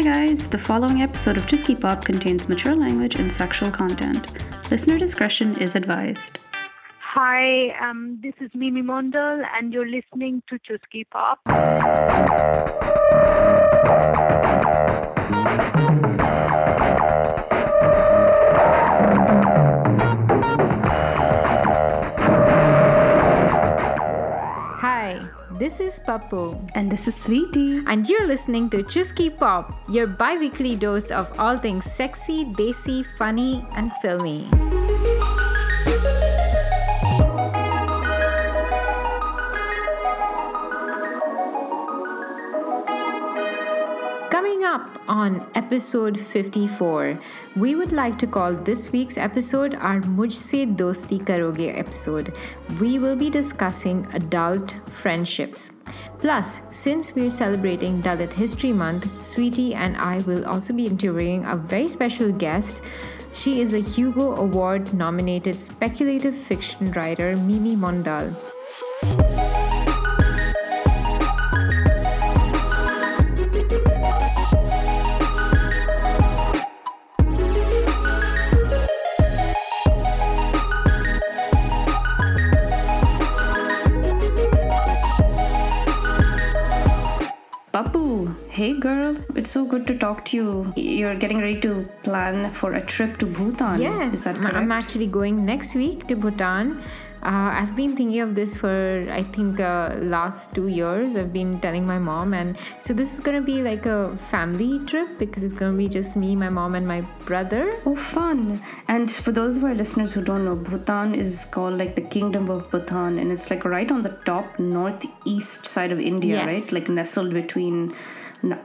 Hi guys, the following episode of Chuski Pop contains mature language and sexual content. Listener discretion is advised. Hi, um, this is Mimi Mondal, and you're listening to Chuski Pop. This is Pappu, And this is Sweety. and you're listening to Chuski Pop, your bi weekly dose of all things sexy, desi, funny, and filmy. On episode 54, we would like to call this week's episode our Mujhse Dosti Karoge episode. We will be discussing adult friendships. Plus, since we're celebrating Dalit History Month, Sweety and I will also be interviewing a very special guest. She is a Hugo Award nominated speculative fiction writer, Mimi Mondal. Girl, it's so good to talk to you. You're getting ready to plan for a trip to Bhutan. Yes, Is that I'm- correct? I'm actually going next week to Bhutan. Uh, I've been thinking of this for I think uh, last two years. I've been telling my mom, and so this is gonna be like a family trip because it's gonna be just me, my mom, and my brother. Oh, fun. And for those of our listeners who don't know, Bhutan is called like the Kingdom of Bhutan, and it's like right on the top northeast side of India, Yes. right? Like nestled between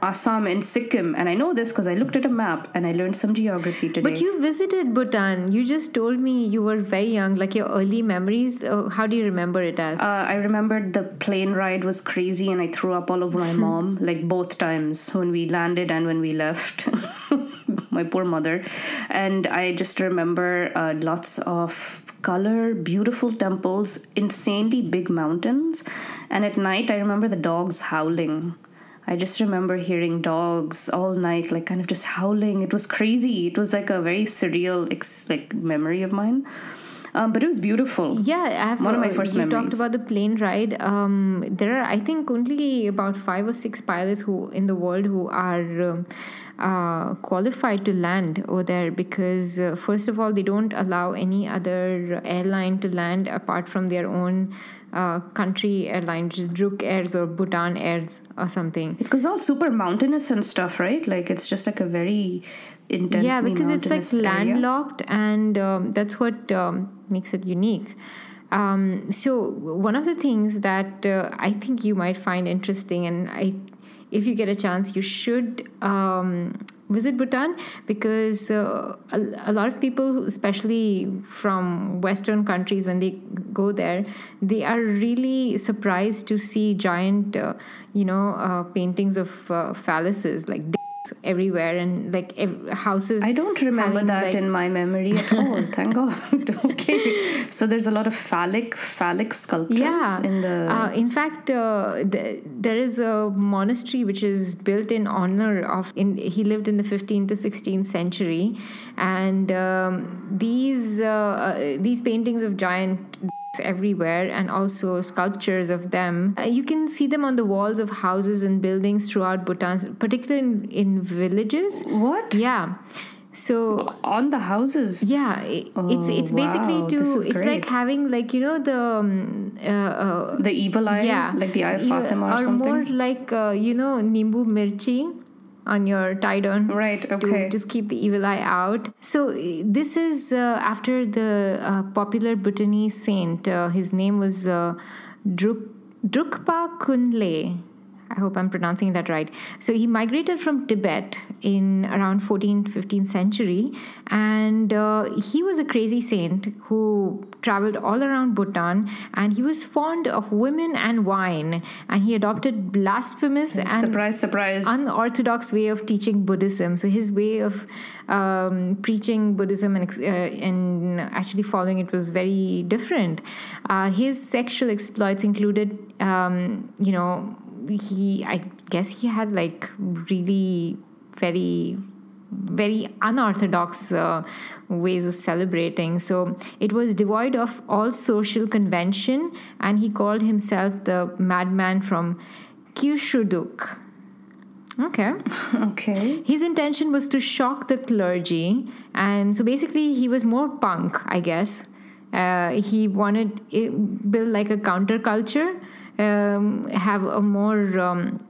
Assam and Sikkim. And I know this because I looked at a map and I learned some geography today. But you visited Bhutan. You just told me you were very young, like your early memories. Uh, how do you remember it as? Uh, I remembered the plane ride was crazy and I threw up all over my mom, like both times when we landed and when we left. my poor mother. And I just remember uh, lots of color, beautiful temples, insanely big mountains. And at night, I remember the dogs howling. I just remember hearing dogs all night, like kind of just howling. It was crazy. It was like a very surreal, ex- like memory of mine. Um, but it was beautiful. Yeah, I have. One of my uh, first you memories. talked about the plane ride. Um, there are, I think, only about five or six pilots who in the world who are um, uh, qualified to land over there because, uh, first of all, they don't allow any other airline to land apart from their own uh, country airline, which is Druk Airs or Bhutan Airs or something. It's because all super mountainous and stuff, right? Like it's just like a very intensely yeah because it's like area. landlocked and um, that's what um, makes it unique um, so one of the things that uh, i think you might find interesting and i if you get a chance you should um, visit bhutan because uh, a, a lot of people especially from western countries when they go there they are really surprised to see giant uh, you know uh, paintings of uh, phalluses like everywhere and like ev- houses I don't remember that like- in my memory at all. Thank God. okay, so there's a lot of phallic phallic sculptures yeah in the. uh, in fact uh, th- there is a monastery which is built in honor of in he lived in the 15th to 16th century and um, these uh, uh, these paintings of giant everywhere and also sculptures of them. Uh, you can see them on the walls of houses and buildings throughout bhutan particularly in, in villages. What? yeah. So On the houses. yeah i- it's it's Oh, basically wow, to it's like having like you know the um, uh, uh, The evil eye, yeah. Like the eye of Fatima or, or something. more like uh, you know nimbu mirchi on your tie down Right, okay. just keep the evil eye out so uh, this is uh, after the uh, popular bhutanese saint uh, his name was uh, Druk- Drukpa Kunley I hope I'm pronouncing that right. So he migrated from Tibet in around 14th, 15th century, and uh, he was a crazy saint who traveled all around Bhutan, and he was fond of women and wine, and he adopted blasphemous and surprise, surprise. unorthodox way of teaching Buddhism. So his way of um, preaching Buddhism and uh, and actually following it was very different. Uh, his sexual exploits included, um, you know, he I guess he had like really very very unorthodox uh, ways of celebrating. So it was devoid of all social convention, and he called himself the madman from Kyushuduk. Okay. Okay. His intention was to shock the clergy, and so basically he was more punk, I guess. Uh, he wanted it, build like a counterculture, um, have a more um,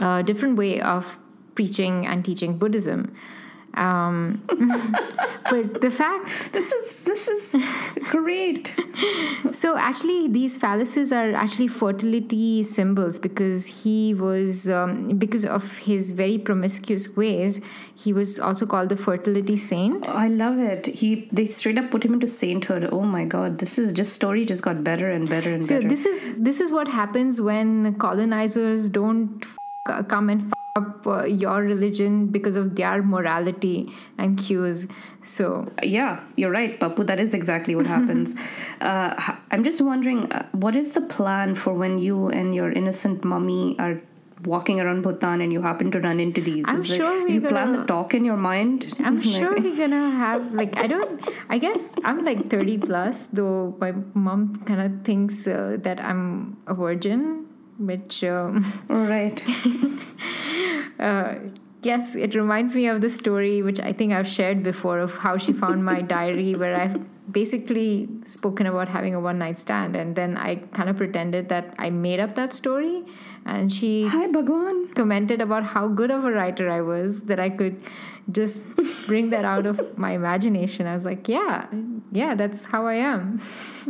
uh, different way of preaching and teaching Buddhism. Um, but the fact This is this is great. so actually these phalluses are actually fertility symbols because he was um, because of his very promiscuous ways he was also called the fertility saint I love it. He they straight up put him into sainthood. Oh my god, this is just story just got better and better and so better. So this is this is what happens when colonizers don't f- come and up uh, your religion because of their morality and cues so yeah, you're right, Pappu. That is exactly what happens. uh, I'm just wondering, uh, what is the plan for when you and your innocent mummy are walking around Bhutan and you happen to run into these? I'm Is sure we're you plan the talk in your mind. I'm Like- sure we're gonna have like I don't I guess I'm like 30 plus though my mom kind of thinks uh, that I'm a virgin which um, All right. uh, yes it reminds me of the story which I think I've shared before of how she found my diary where I've basically spoken about having a one night stand and then I kind of pretended that I made up that story and she Hi, Bhagwan. commented about how good of a writer I was that I could just bring that out of my imagination. I was like, yeah, yeah, that's how I am.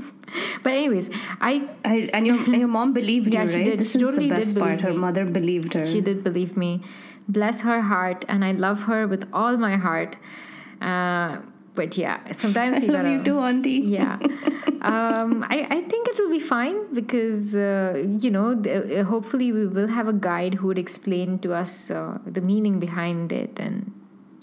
but anyways, I I, and your and your mom believed Yeah, you, she right? did. This She is totally the did best part. Her me. mother believed her. she did believe me. Bless her heart, and I love her with all my heart. Uh, but yeah, sometimes you gotta. you too, Auntie. yeah um, I, I think it will be fine because uh, you know th- uh, hopefully we will have a guide who would explain to us uh, the meaning behind it and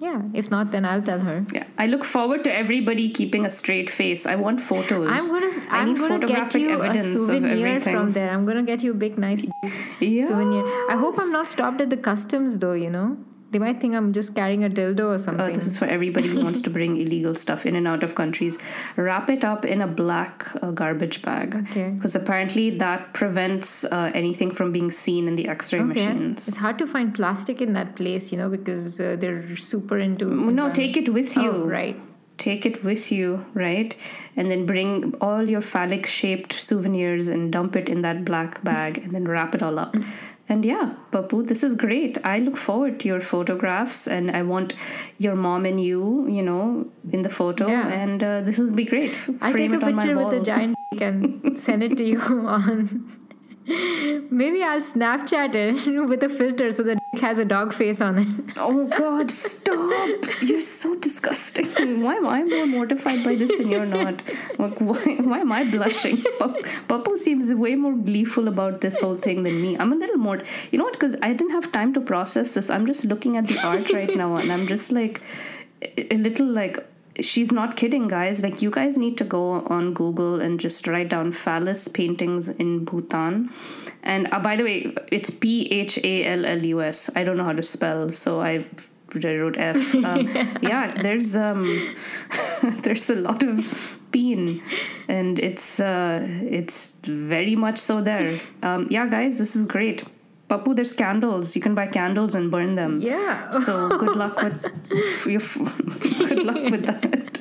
yeah if not then i'll tell her. Yeah, I look forward to everybody keeping a straight face. I want photos. i'm gonna I i'm need gonna get photographic you a souvenir from there. I'm gonna get you a big nice souvenir. I hope i'm not stopped at the customs though you know they might think i'm just carrying a dildo or Uh, something this is for everybody who wants to bring illegal stuff in and out of countries. Wrap it up in a black uh, garbage bag. Okay. Because apparently that prevents uh, anything from being seen in the x ray okay machines. it's hard to find plastic in that place you know because uh, they're super into No, take it with you. oh, right Take it with you, right? And then bring all your phallic shaped souvenirs and dump it in that black bag and then wrap it all up. And yeah, Pappu, this is great. I look forward to your photographs and I want your mom and you, you know, in the photo. Yeah. And uh, this will be great. I'll Frame take a picture with the giant and send it to you on. Maybe I'll Snapchat it with a filter so dick has a dog face on it. Oh God, stop! You're so disgusting. Why am I more mortified by this and you're not? Like, why, why am I blushing? Pap- Pappu seems way more gleeful about this whole thing than me. I'm a little more, you know what? Because I didn't have time to process this. I'm just looking at the art right now and I'm just like, a little like, she's not kidding, guys. Like, you guys need to go on Google and just write down phallus paintings in Bhutan. And uh, by the way, it's P H A L L U S. I don't know how to spell, so I I wrote F. Um, yeah, there's um, there's a lot of peen, and it's uh, it's very much so there. Um, yeah, guys, this is great. Pappu, there's candles. You can buy candles and burn them. Yeah. So good luck with your, good luck with that.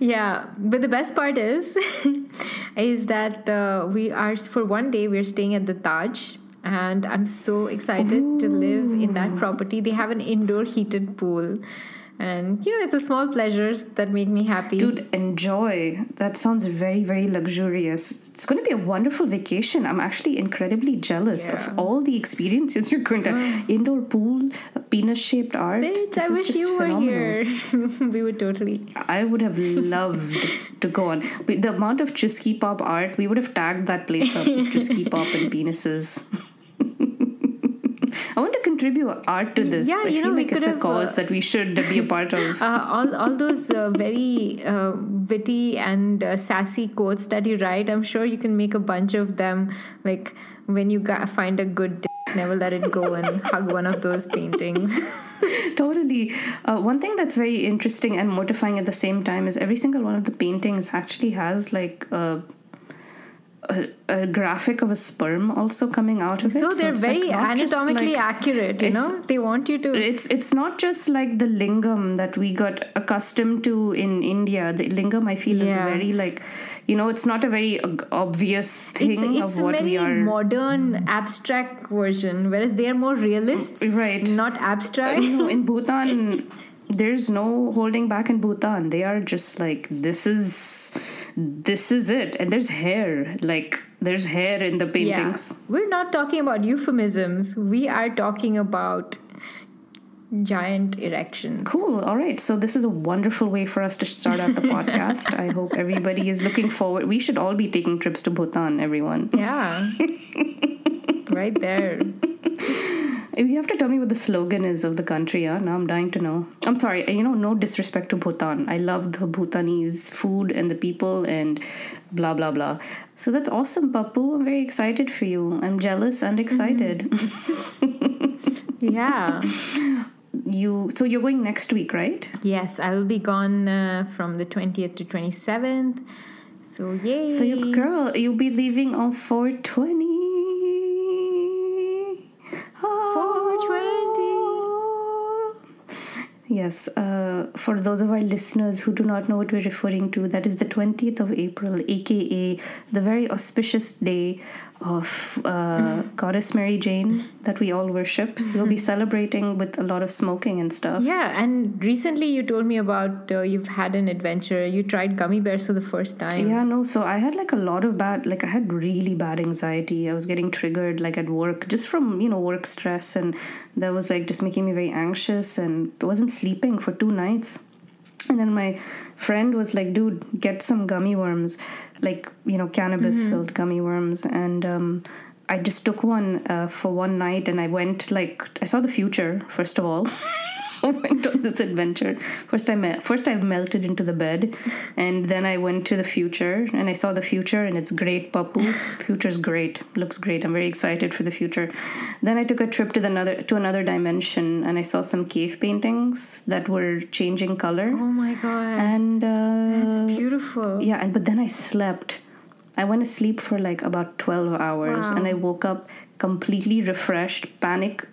Yeah, but the best part is, is that uh, we are for one day we're staying at the Taj, and I'm so excited to live in that property. They have an indoor heated pool, and you know it's the small pleasures that make me happy. Dude, enjoy. That sounds very, very luxurious. It's going to be a wonderful vacation. I'm actually incredibly jealous Yeah. of all the experiences you're going to. Mm. Indoor pool, penis shaped art. Bitch, This I wish you were phenomenal. here. we would totally. I would have loved to go on. The amount of Chuski Pop art, we would have tagged that place up with Chuski Pop and penises. I want to contribute art to this. yeah, I you feel know, like it's a cause uh, that we should be a part of. Uh, all, all those uh, very uh, witty and uh, sassy quotes that you write, I'm sure you can make a bunch of them. Like when you ga- find a good, d- never let it go and hug one of those paintings. totally. Uh, one thing that's very interesting and mortifying at the same time is every single one of the paintings actually has like a, a, a graphic of a sperm also coming out of it. so they're very like, anatomically like- accurate, you know? They want you to. It's it's not just like the lingam that we got accustomed to in India. The lingam I feel is very like, you know, it's not a very obvious thing It's, it's of what we are. modern, abstract version, whereas they are more realists, Right. Not abstract. you know, in Bhutan, there's no holding back in Bhutan. They are just like this is this is it, and there's hair. Like there's hair in the Yeah. paintings. We're not talking about euphemisms. We are talking about giant erections. Cool. All right. So this is a wonderful way for us to start out the podcast. I hope everybody is looking forward. We should all be taking trips to Bhutan, everyone. Yeah. right there. You have to tell me what the slogan is of the country, yeah? Now I'm dying to know. I'm sorry, you know, no disrespect to Bhutan. I love the Bhutanese food and the people and blah blah blah. So that's awesome, Pappu. I'm very excited for you. I'm jealous and excited. Yeah. you so you're going next week, right? yes, I will be gone uh, from the 20th to 27th. So, yay. So you girl, you'll be leaving on 420. Yes, uh, for those of our listeners who do not know what we're referring to, that is the 20th of April, aka the very auspicious day of uh, Goddess Mary Jane that we all worship. We'll be celebrating with a lot of smoking and stuff. Yeah, and recently you told me about uh, you've had an adventure. You tried gummy bears for the first time. Yeah, no, so I had like a lot of bad, like I had really bad anxiety. I was getting triggered like at work just from, you know, work stress. And that was like just making me very anxious and I wasn't sleeping for two nights. And then my friend was like, dude, get some gummy worms, like, you know, cannabis filled gummy worms. And um, I just took one uh, for one night and I went, like, I saw the future, first of all. I went on this adventure. First, I me- first I melted into the bed, and then I went to the future, and I saw the future, and it's great, Pappu. Future's great, looks great. I'm very excited for the future. Then I took a trip to the another to another dimension, and I saw some cave paintings that were changing color, Oh my god. and uh, That's beautiful. yeah, and but then I slept. I went to sleep for like about 12 hours Wow. and I woke up completely refreshed, panic,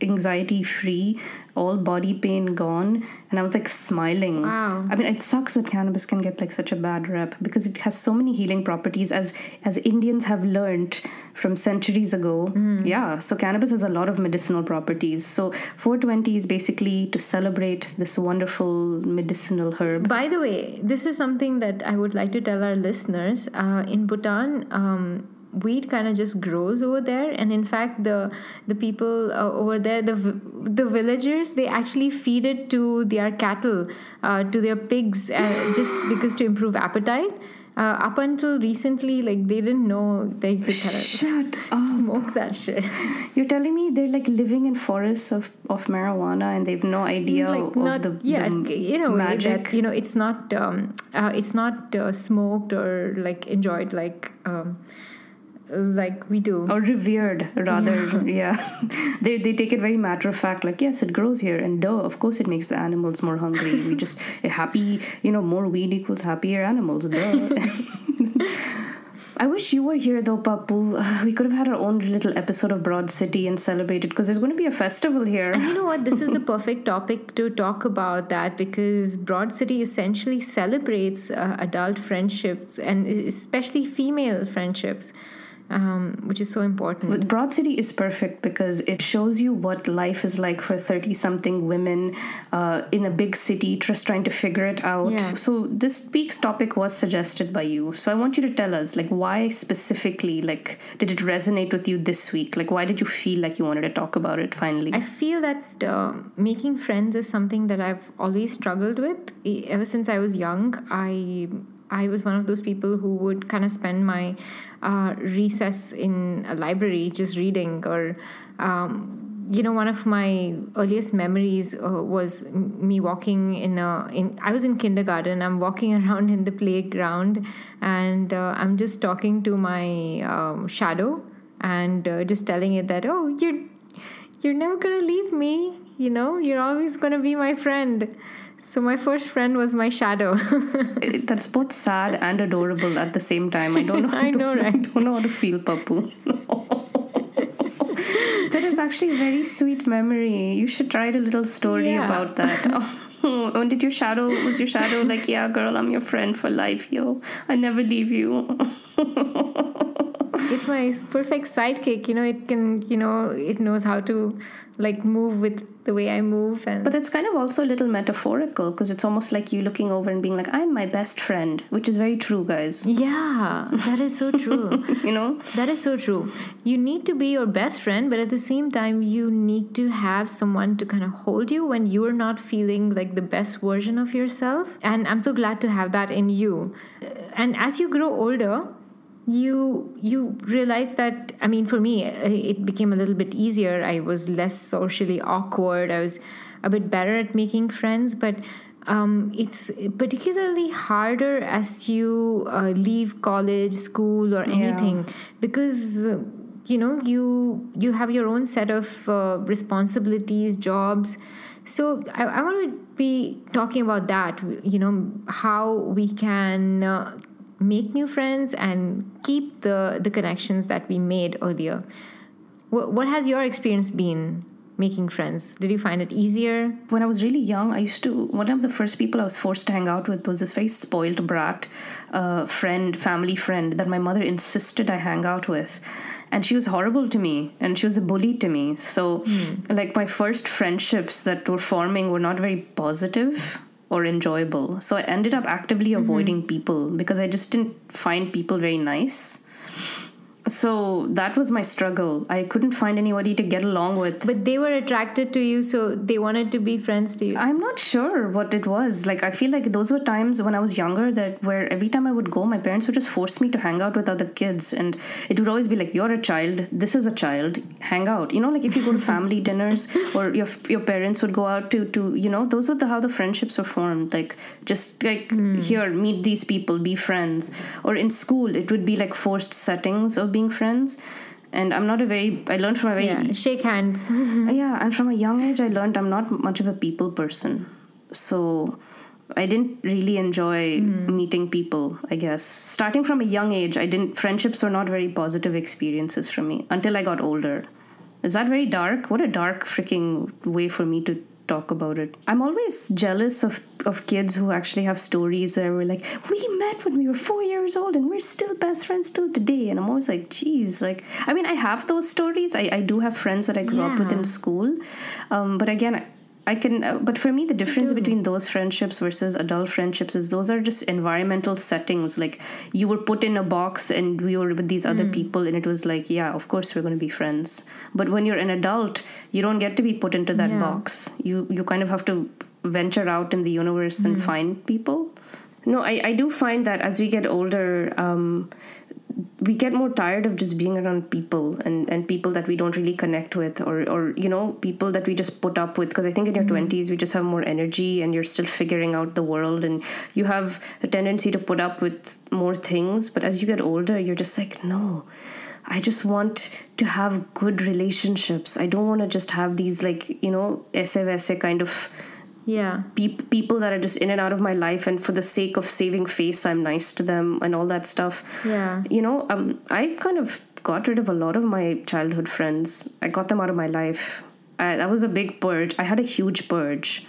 anxiety free, all body pain gone, and I was like smiling. Wow. I mean, it sucks that cannabis can get like such a bad rep because it has so many healing properties as as Indians have learned from centuries ago. Yeah, so cannabis has a lot of medicinal properties. So 420 is basically to celebrate this wonderful medicinal herb. By the way, this is something that I would like to tell our listeners. Uh, in Bhutan, um, wheat kind of just grows over there, and in fact, the the people uh, over there, the the villagers, they actually feed it to their cattle, uh, to their pigs, uh, just because to improve appetite. Uh, up until recently, like they didn't know they you could kind of smoke that shit. You're telling me they're like living in forests of, of marijuana and they've no idea like of not the, yeah the in a way magic. that you know it's not um, uh, it's not uh, smoked or like enjoyed like um, like we do. Or revered rather yeah, they, they take it very matter of fact like yes it grows here and duh of course it makes the animals more hungry. We just happy you know more weed equals happier animals duh. I wish you were here though, Pappu. We could have had our own little episode of Broad City and celebrated because there's going to be a festival here. and you know what? This is the perfect topic to talk about that because broad city essentially celebrates uh, adult friendships and especially female friendships um, which is so important But Broad City is perfect because it shows you what life is like for 30 something women uh, in a big city just trying to figure it out. Yeah. So this week's topic was suggested by you. So I want you to tell us like why specifically like did it resonate with you this week? Like why did you feel like you wanted to talk about it finally? I feel that uh, making friends is something that I've always struggled with. Ever since I was young, I I was one of those people who would kind of spend my uh, recess in a library just reading or. Um, you know, one of my earliest memories uh, was me walking in a. In I was in kindergarten. I'm walking around in the playground, and uh, I'm just talking to my um, shadow and uh, just telling it that oh you're you're never gonna leave me you know you're always gonna be my friend so my first friend was my shadow eh, That's both sad and adorable at the same time. I don't know. I know, I right? don't know how to feel, Pappu. that is actually a very sweet memory. You should write a little story Yeah. about that. Oh, when oh, did your shadow? Was your shadow like, yeah, girl, I'm your friend for life, yo. I never leave you. it's my perfect sidekick you know it can you know it knows how to like move with the way i move and But it's kind of also a little metaphorical because it's almost like you looking over and being like, I'm my best friend, which is very true, guys. yeah that is so true You know? That is so true. You need to be your best friend, but at the same time, you need to have someone to kind of hold you when you're not feeling like the best version of yourself. And I'm so glad to have that in you. Uh, And as you grow older, you you realize that I mean for me uh, it became a little bit easier. I was less socially awkward. I was a bit better at making friends, but um, it's particularly harder as you uh, leave college, school, or anything because uh, you know you you have your own set of uh, responsibilities, jobs. So I, I want to be talking about that. You know how we can. Uh, make new friends and keep the the connections that we made earlier what, what has your experience been making friends did you find it easier when I was really young, I used to, one of the first people I was forced to hang out with was this very spoiled brat uh, friend, family friend that my mother insisted I hang out with. And she was horrible to me and she was a bully to me. So, hmm. like, my first friendships that were forming were not very positive or enjoyable. So, I ended up actively mm-hmm. avoiding people because I just didn't find people very nice. So, that was my struggle. I couldn't find anybody to get along with. but they were attracted to you so they wanted to be friends to you I'm not sure what it was. Like I feel like those were times when I was younger that where every time I would go, my parents would just force me to hang out with other kids, and it would always be like, "You're a child. This is a child. Hang out." You know, like if you go to family dinners or your your parents would go out to to you know those were the how the friendships were formed. Like just like hmm. here, meet these people, be friends. Or in school, it would be like forced settings of being friends. And I'm not a very. I learned from a very yeah shake hands. Yeah and from a young age i learned i'm not much of a people person. So i didn't really enjoy hmm. meeting people i guess. Starting from a young age i didn't friendships were not very positive experiences for me until i got older. Is that very dark? What a dark freaking way for me to talk about it. I'm always jealous of of kids who actually have stories that were like we met when we were four years old and we're still best friends till today. And i'm always like geez like i mean i have those stories. I, I do have friends that i grew up with in school. Um, but again I- can, uh, but for me, the difference between those friendships versus adult friendships is those are just environmental settings. Like you were put in a box and we were with these other people, and it was like, yeah, of course we're going to be friends. But when you're an adult, you don't get to be put into that Yeah. box. You you kind of have to venture out in the universe and find people. No, I, I do find that as we get older, um, we get more tired of just being around people and, and people that we don't really connect with or, or you know people that we just put up with. Because i think in your mm-hmm. 20s we just have more energy and you're still figuring out the world and you have a tendency to put up with more things. But as you get older you're just like no i just want to have good relationships. I don't want to just have these like you know SFSA kind of yeah. Peop people that are just in and out of my life and for the sake of saving face i'm nice to them and all that stuff. Yeah. you know um, i kind of got rid of a lot of my childhood friends. I got them out of my life. I, that was a big purge. I had a huge purge.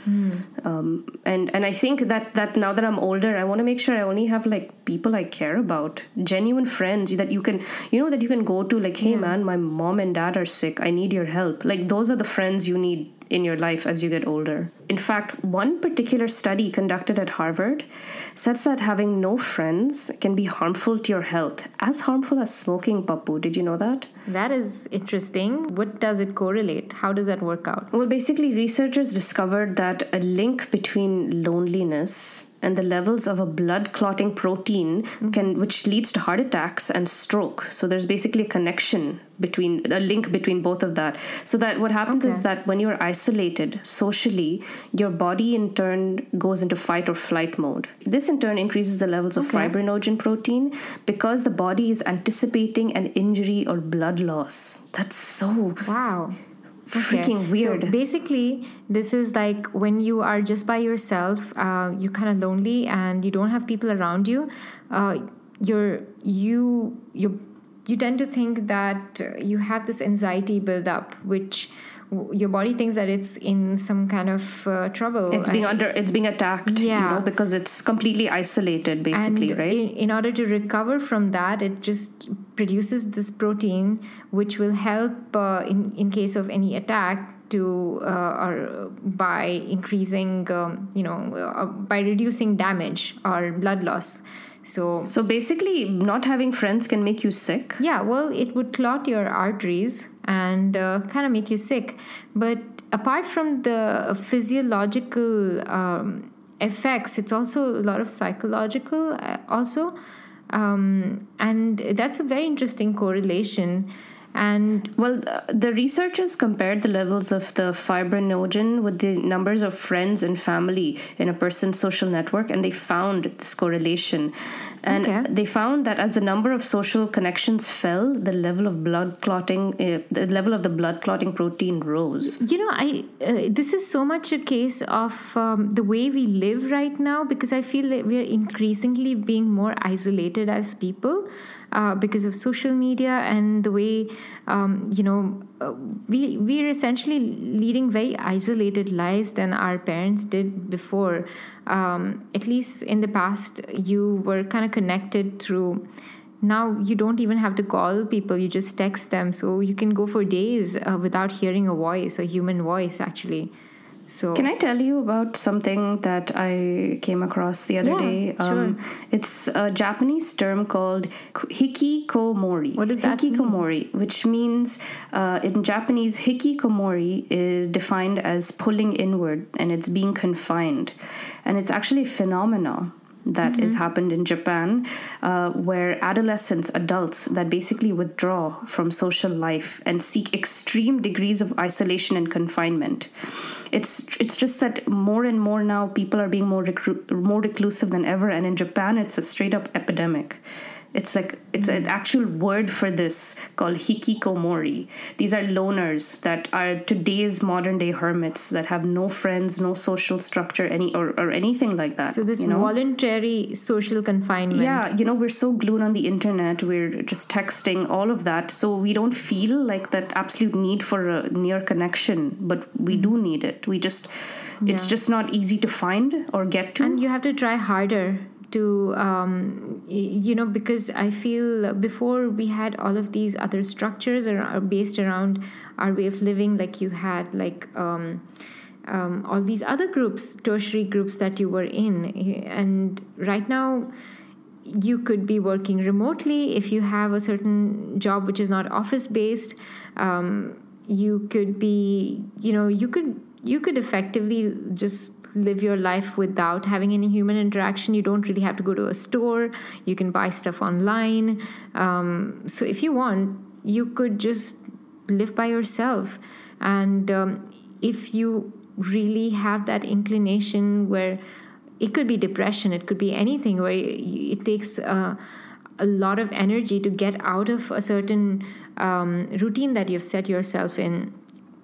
Um, and and i think that that now that i'm older i want to make sure i only have like people i care about genuine friends that you can you know that you can go to like hey man my mom and dad are sick. I need your help. Like those are the friends you need in your life as you get older. In fact, one particular study conducted at Harvard says that having no friends can be harmful to your health, as harmful as smoking, Papu. Did you know that? that is interesting what does it correlate how does that work out Well, basically, researchers discovered that a link between loneliness and the levels of a blood clotting protein mm-hmm. can which leads to heart attacks and stroke. So there's basically a connection between a link between both of that. So that what happens is that when you're isolated socially your body in turn goes into fight or flight mode. This in turn increases the levels of Okay. fibrinogen protein because the body is anticipating an injury or blood loss. That's so Wow. Freaking weird. So basically, this is like when you are just by yourself, uh, you're kind of lonely and you don't have people around you. Uh, you're you you you tend to think that you have this anxiety build up, which your body thinks that it's in some kind of uh, trouble. it's being under it's being attacked you Yeah. know because it's completely isolated basically and right in, in order to recover from that it just produces this protein which will help uh, in, in case of any attack to uh, or by increasing um, you know uh, by reducing damage or blood loss so So basically, not having friends can make you sick. yeah, well, it would clot your arteries and uh, kind of make you sick. But apart from the physiological um, effects, it's also a lot of psychological, uh, also. Um, and that's a very interesting correlation. And Well, uh, the researchers compared the levels of the fibrinogen with the numbers of friends and family in a person's social network, and they found this correlation. And Okay. they found that as the number of social connections fell, the level of blood clotting, uh, the level of the blood clotting protein rose. you know i uh, this is so much a case of um, the way we live right now because i feel that we're increasingly being more isolated as people uh, because of social media and the way um, you know uh, we we're essentially leading very isolated lives than our parents did before. Um, at least in the past you were kind of connected through now you don't even have to call people you just text them. So you can go for days uh, without hearing a voice a human voice actually so Can I tell you about something that I came across the other Yeah, day? Um, It's a Japanese term called hikikomori. What does that mean? Hikikomori, which means uh, in Japanese, hikikomori is defined as pulling inward and it's being confined. And it's actually a phenomena that has happened in Japan, uh, where adolescents, adults that basically withdraw from social life and seek extreme degrees of isolation and confinement. It's it's just that more and more now people are being more recru- more reclusive than ever, and in Japan it's a straight up epidemic. It's like it's an actual word for this called hikikomori. These are loners that are today's modern day hermits that have no friends, no social structure, any or, or anything like that. so this you know? voluntary social confinement yeah you know we're so glued on the internet we're just texting all of that so we don't feel like that absolute need for a near connection but we do need it we just it's Yeah. just not easy to find or get to and you have to try harder to um, you know because i feel before we had all of these other structures are, are based around our way of living like you had like um, um, all these other groups tertiary groups that you were in and right now you could be working remotely. If you have a certain job which is not office based um, you could be you know you could you could effectively just live your life without having any human interaction. You don't really have to go to a store. You can buy stuff online. Um, so if you want you could just live by yourself. And um, if you really have that inclination where it could be depression it could be anything where it takes uh, a lot of energy to get out of a certain um, routine that you've set yourself in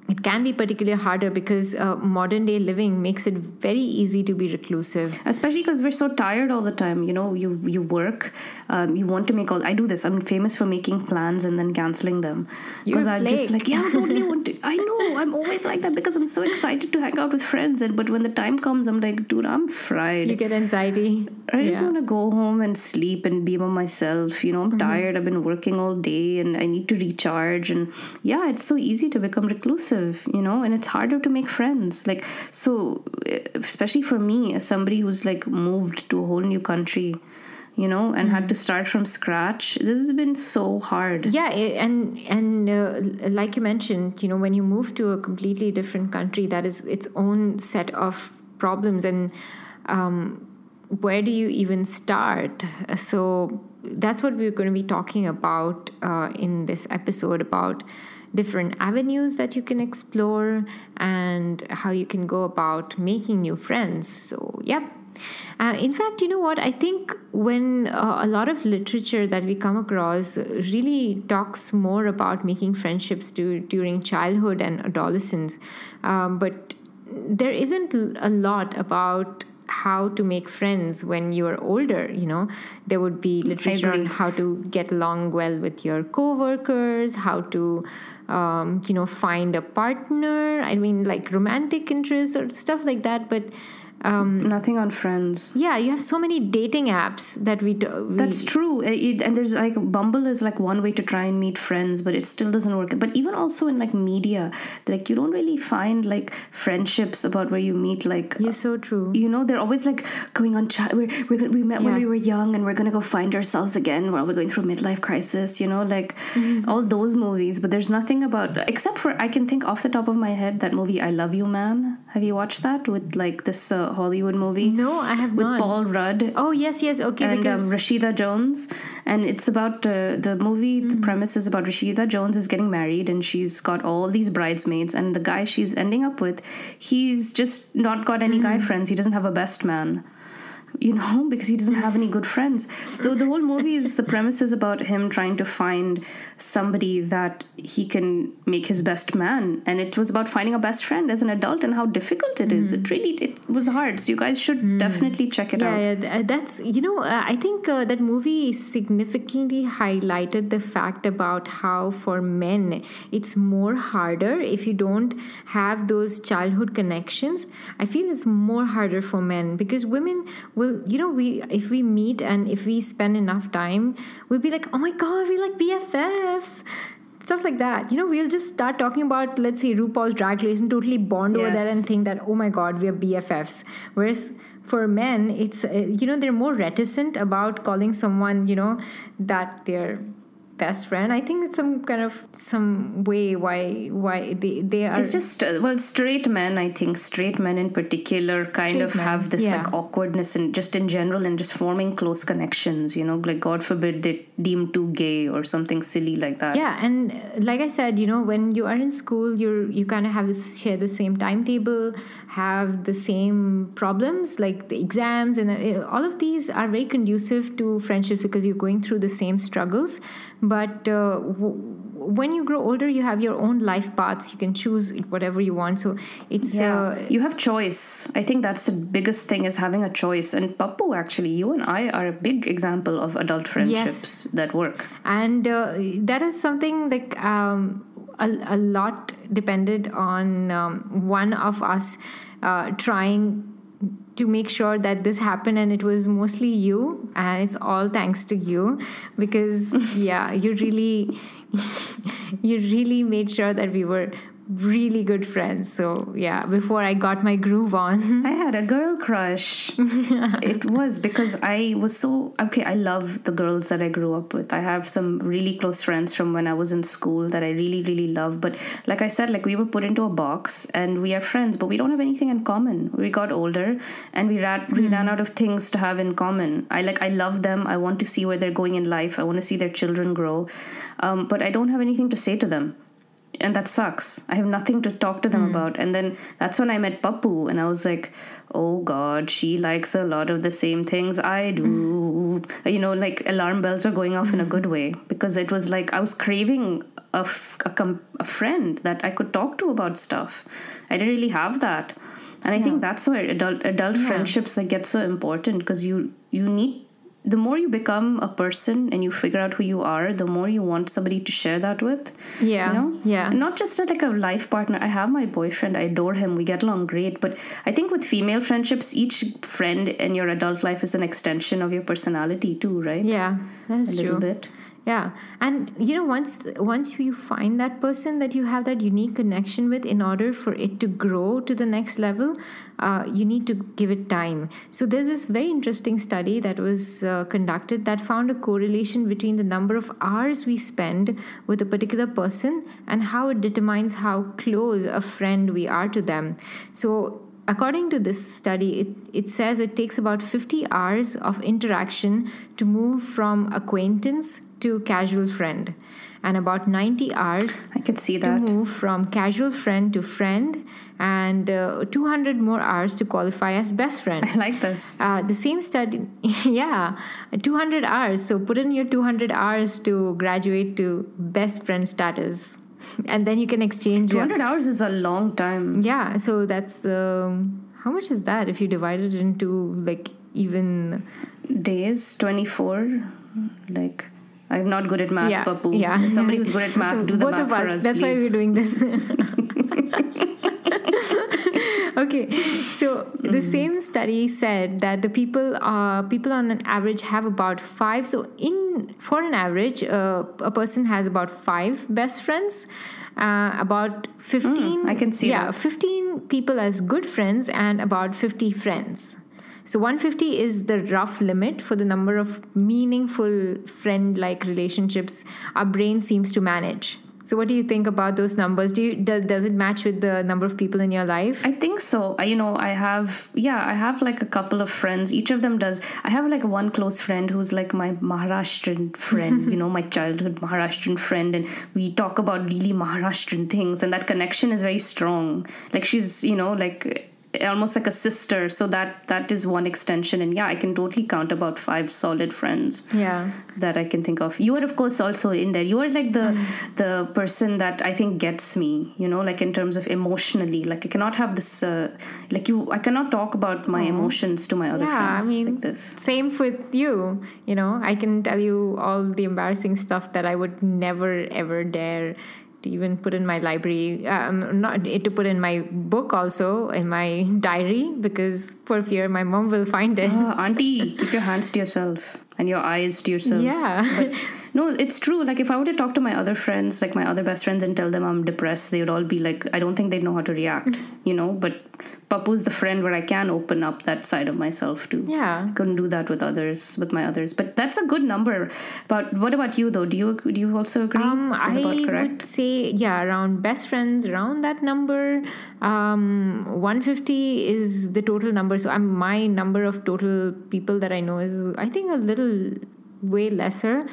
it can be particularly harder because uh, modern day living makes it very easy to be reclusive especially because we're so tired all the time you know you you work um, you want to make all i do this i'm famous for making plans and then canceling them a i'm just like yeah i totally want to i know i'm always like that because i'm so excited to hang out with friends and but when the time comes i'm like dude i'm fried you get anxiety I just Yeah. want to go home and sleep and be by myself. You know, I'm tired. I've been working all day and I need to recharge. And yeah, it's so easy to become reclusive, you know, and it's harder to make friends. Like, so, eh, especially for me, as somebody who's like moved to a whole new country, you know, and had to start from scratch, this has been so hard. yeah i- and and uh, like you mentioned you know when you move to a completely different country that is its own set of problems and um, where do you even start? So that's what we're going to be talking about uh, in this episode about different avenues that you can explore and how you can go about making new friends. So, yeah. Uh, in fact, you know what? I think when uh, a lot of literature that we come across really talks more about making friendships to, during childhood and adolescence, um, but there isn't a lot about how to make friends when you're older you know? There would be literature on how to get along well with your coworkers how to um, you know find a partner. I mean like romantic interests or stuff like that but um, Nothing on Friends. Yeah, you have so many dating apps that we. Do, we That's true, it, and there's like Bumble is like one way to try and meet friends, but it still doesn't work. But even also in like media, like you don't really find like friendships about where you meet. Like you're so true. You know, they're always like going on. Ch- we're, we're gonna, we met yeah. when we were young, and we're gonna go find ourselves again while we're going through midlife crisis. You know, like mm-hmm. all those movies. But there's nothing about except for I can think off the top of my head that movie I Love You Man. Have you watched that with like this? Uh, Hollywood movie. No, I have with not. Paul Rudd. Oh yes, yes, okay. And um, because... um, Rashida Jones, and it's about uh, the movie. Mm-hmm. The premise is about Rashida Jones is getting married, and she's got all these bridesmaids, and the guy she's ending up with, he's just not got any mm-hmm. guy friends. He doesn't have a best man you know, because he doesn't have any good friends. So the whole movie is the premise is about him trying to find somebody that he can make his best man, and it was about finding a best friend as an adult and how difficult it is. Mm. It really it was hard. So you guys should mm. definitely check it yeah, out. Yeah, uh, that's you know uh, I think uh, that movie significantly highlighted the fact about how for men it's more harder if you don't have those childhood connections. I feel it's more harder for men because women will will you know we if we meet and if we spend enough time we'll be like oh my god we like bffs stuff like that. You know we'll just start talking about let's say rupaul's drag race and totally bond yes. over that and think that oh my god we are bffs whereas for men it's uh, you know they're more reticent about calling someone you know that they're best friend. I think it's some kind of some way why why they they are it's just uh, well straight men i think. Straight men in particular kind straight of men, have this yeah. like awkwardness and just in general and just forming close connections you know? Like god forbid they deem too gay or something silly like that. Yeah and uh, like i said you know when you are in school you're you kind of have this share the same timetable have the same problems like the exams and uh, all of these are very conducive to friendships because you're going through the same struggles but uh, w- when you grow older you have your own life paths. You can choose whatever you want. So it's yeah. Uh, you have choice. I think that's the biggest thing is having a choice. And Pappu actually you and i are a big example of adult friendships yes. that work. And uh, that is something like um, a, a lot depended on um, one of us uh, trying to make sure that this happened and it was mostly you and it's all thanks to you because yeah you really you really made sure that we were really good friends. So yeah, before I got my groove on, I had a girl crush. it was because I was so okay. I love the girls that I grew up with. I have some really close friends from when I was in school that I really really love. But like I said, like we were put into a box and we are friends, but we don't have anything in common. We got older and we ran mm. we ran hmm. out of things to have in common. I like I love them. I want to see where they're going in life. I want to see their children grow, um, but I don't have anything to say to them and that sucks. I have nothing to talk to them mm. about. And then that's when I met Pappu, and I was like, oh God, she likes a lot of the same things I do. you know, like alarm bells are going off in a good way because it was like I was craving a, f- a, com- a friend that I could talk to about stuff. I didn't really have that. And I yeah. think that's where adult adult yeah. friendships like get so important because you you need the more you become a person and you figure out who you are, the more you want somebody to share that with. Yeah. You know? Yeah. And not just like a life partner. I have my boyfriend, I adore him, we get along great. But I think with female friendships, each friend in your adult life is an extension of your personality too, right? Yeah, that's a true. little bit yeah. And you know once once you find that person that you have that unique connection with in order for it to grow to the next level uh, you need to give it time. So there's this very interesting study that was uh, conducted that found a correlation between the number of hours we spend with a particular person and how it determines how close a friend we are to them. So according to this study, it, it says it takes about 50 hours of interaction to move from acquaintance to casual friend, and about 90 hours I could see to move from casual friend to friend, and uh, 200 more hours to qualify as best friend. I like this. Uh, the same study, yeah, 200 hours. So put in your 200 hours to graduate to best friend status. And then you can exchange your 200 hours is a long time. yeah, so that's the how much is that if you divide it into like even Days, 24. Like, I'm not good at math, yeah Pappu. yeah If somebody who's good at math, do the both math of for us. us, That's why we're doing this. okay, so the Mm-hmm. same study said that the people uh, people on an average have about five. So in for an average, uh, a person has about five best friends. Uh, about 15 Mm, I can see yeah that. 15 people as good friends and about 50 friends so 150 is the rough limit for the number of meaningful friend like relationships our brain seems to manage so what do you think about those numbers do you does, does it match with the number of people in your life I think so. I, you know, I have, yeah, I have like a couple of friends. Each of them does. I have like one close friend who's like my Maharashtrian friend, you know, my childhood Maharashtrian friend. And we talk about really Maharashtrian things. And that connection is very strong. Like she's, you know, like almost like a sister. So that that is one extension. And yeah, I can totally count about five solid friends yeah that I can think of. You are, of course, also in there. You are like the the person that I think gets me. You know, like in terms of emotionally. Like I cannot have this. Uh, like you, I cannot talk about my emotions to my other yeah friends i mean like this. same with you you know i can tell you all the embarrassing stuff that i would never ever dare to even put in my library um, not to put in my book also in my diary because for fear my mom will find it Ah, auntie, keep your hands to yourself and your eyes to yourself. yeah No, it's true. Like if I were to talk to my other friends, like my other best friends, and tell them I'm depressed, they would all be like, I don't think they'd know how to react. you know, but Pappu's the friend where I can open up that side of myself too. yeah I couldn't do that with others with my others but that's a good number but what about you though do you do you also agree Um, I about correct would say, yeah, around best friends, around that number. Um, 150 is the total number. So I'm, my number of total people that I know is, I think, a little way lesser.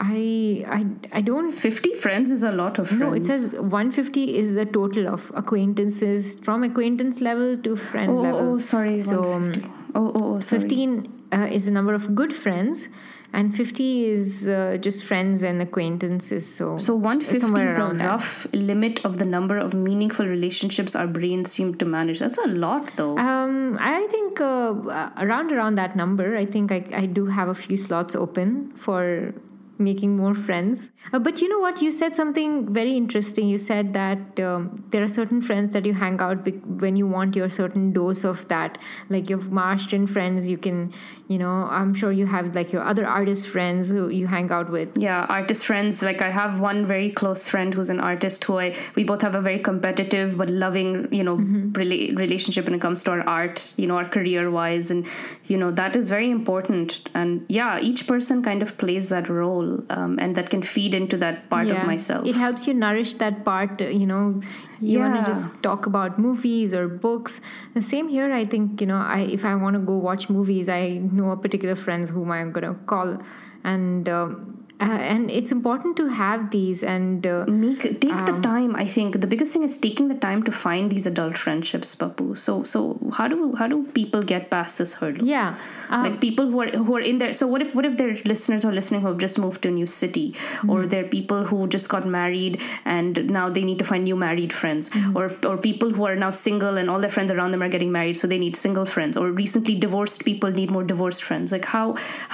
I, I, I don't 50 friends is a lot of friends no, it says 150 is the total of acquaintances from acquaintance level to friend oh, level. oh, oh sorry So, 150. oh oh, oh sorry. 15 uh, is the number of good friends, and 50 is uh, just friends and acquaintances. So, so 150 is a around that. rough limit of the number of meaningful relationships our brains seem to manage that's a lot though Um, I think uh, around around that number. I think I, I do have a few slots open for making more friends. Uh, but you know what? You said something very interesting. You said that um, there are certain friends that you hang out with when you want your certain dose of that. Like your Maharashtrian friends, you can, you know, I'm sure you have like your other artist friends who you hang out with. yeah artist friends like i have one very close friend who's an artist who i we both have a very competitive but loving you know Mm-hmm. rela- relationship when it comes to our art you know our career wise and you know that is very important and yeah each person kind of plays that role um, and that can feed into that part of myself It helps you nourish that part, you know. You want to just talk about movies or books. The same here, I think, you know, I if I want to go watch movies, I know a particular friends whom I'm going to call. And um, uh, and it's important to have these and uh, Make, take Um, the time i think the biggest thing is taking the time to find these adult friendships Pappu so so how do how do people get past this hurdle yeah. Um, like people who are who are in there so what if what if their listeners are listening who have just moved to a new city or Mm-hmm. there are people who just got married and now they need to find new married friends Mm-hmm. or or people who are now single and all their friends around them are getting married so they need single friends or recently divorced people need more divorced friends like how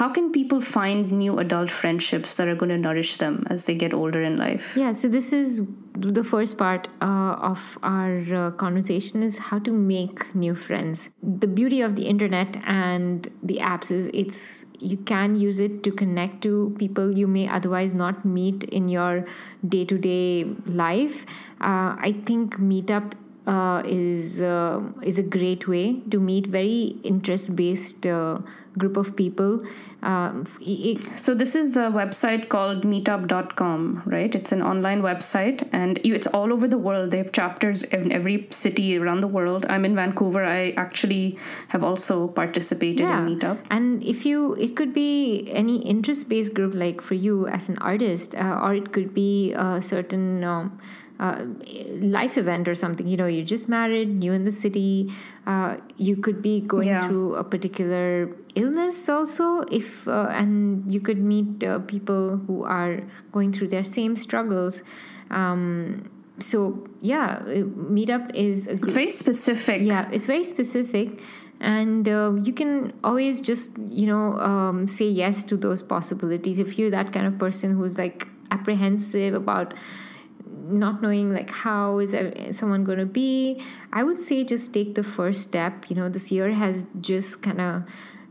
how can people find new adult friendships that are going to nourish them as they get older in life Yeah, so this is the first part uh, of our uh, conversation is how to make new friends. The beauty of the internet and the apps is it's you can use it to connect to people you may otherwise not meet in your day-to-day life. Uh, I think Meetup uh, is uh, is a great way to meet very interest based uh, group of people. Um, So this is the website called meetup.com, right? It's an online website and you, it's all over the world. They have chapters in every city around the world. I'm in Vancouver. I actually have also participated in Meetup. And if you, it could be any interest based group, like for you as an artist, uh, or it could be a certain um, uh, life event or something. You know, you're just married, new in the city. Uh, you could be going Yeah. through a particular illness also, if uh, and you could meet uh, people who are going through their same struggles. Um, so yeah, uh, Meetup is a It's very specific. Yeah, it's very specific, and uh, you can always just you know um, say yes to those possibilities if you're that kind of person who's like apprehensive about not knowing like how is someone going to be i would say just take the first step you know this year has just kind of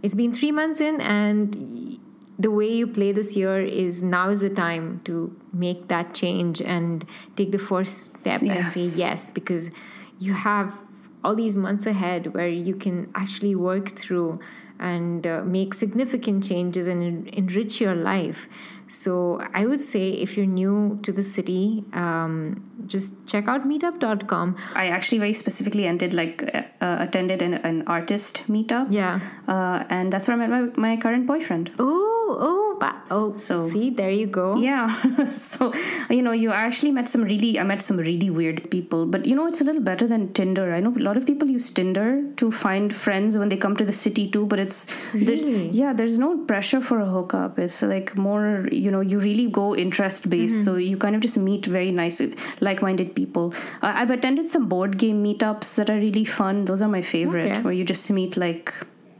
it's been three months in and the way you play this year is now is the time to make that change and take the first step and say Yes. yes because you have all these months ahead where you can actually work through and uh, make significant changes and en- enrich your life. So I would say if you're new to the city, um, just check out meetup.com. I actually very specifically ended like uh, attended an, an artist meetup. Yeah. Uh, and that's where I met my, my current boyfriend. Oh, oh, oh. So- see, there you go. Yeah. so, you know, you actually met some really, I met some really weird people. But, you know, it's a little better than Tinder. I know a lot of people use Tinder to find friends when they come to the city too, but it's, there's- yeah, there's no pressure for a hookup. It's like more, you know, you really go interest based. Mm-hmm. So you kind of just meet very nice, like minded people. Uh, I've attended some board game meetups that are really fun. Those are my favorite, Okay. where you just meet like,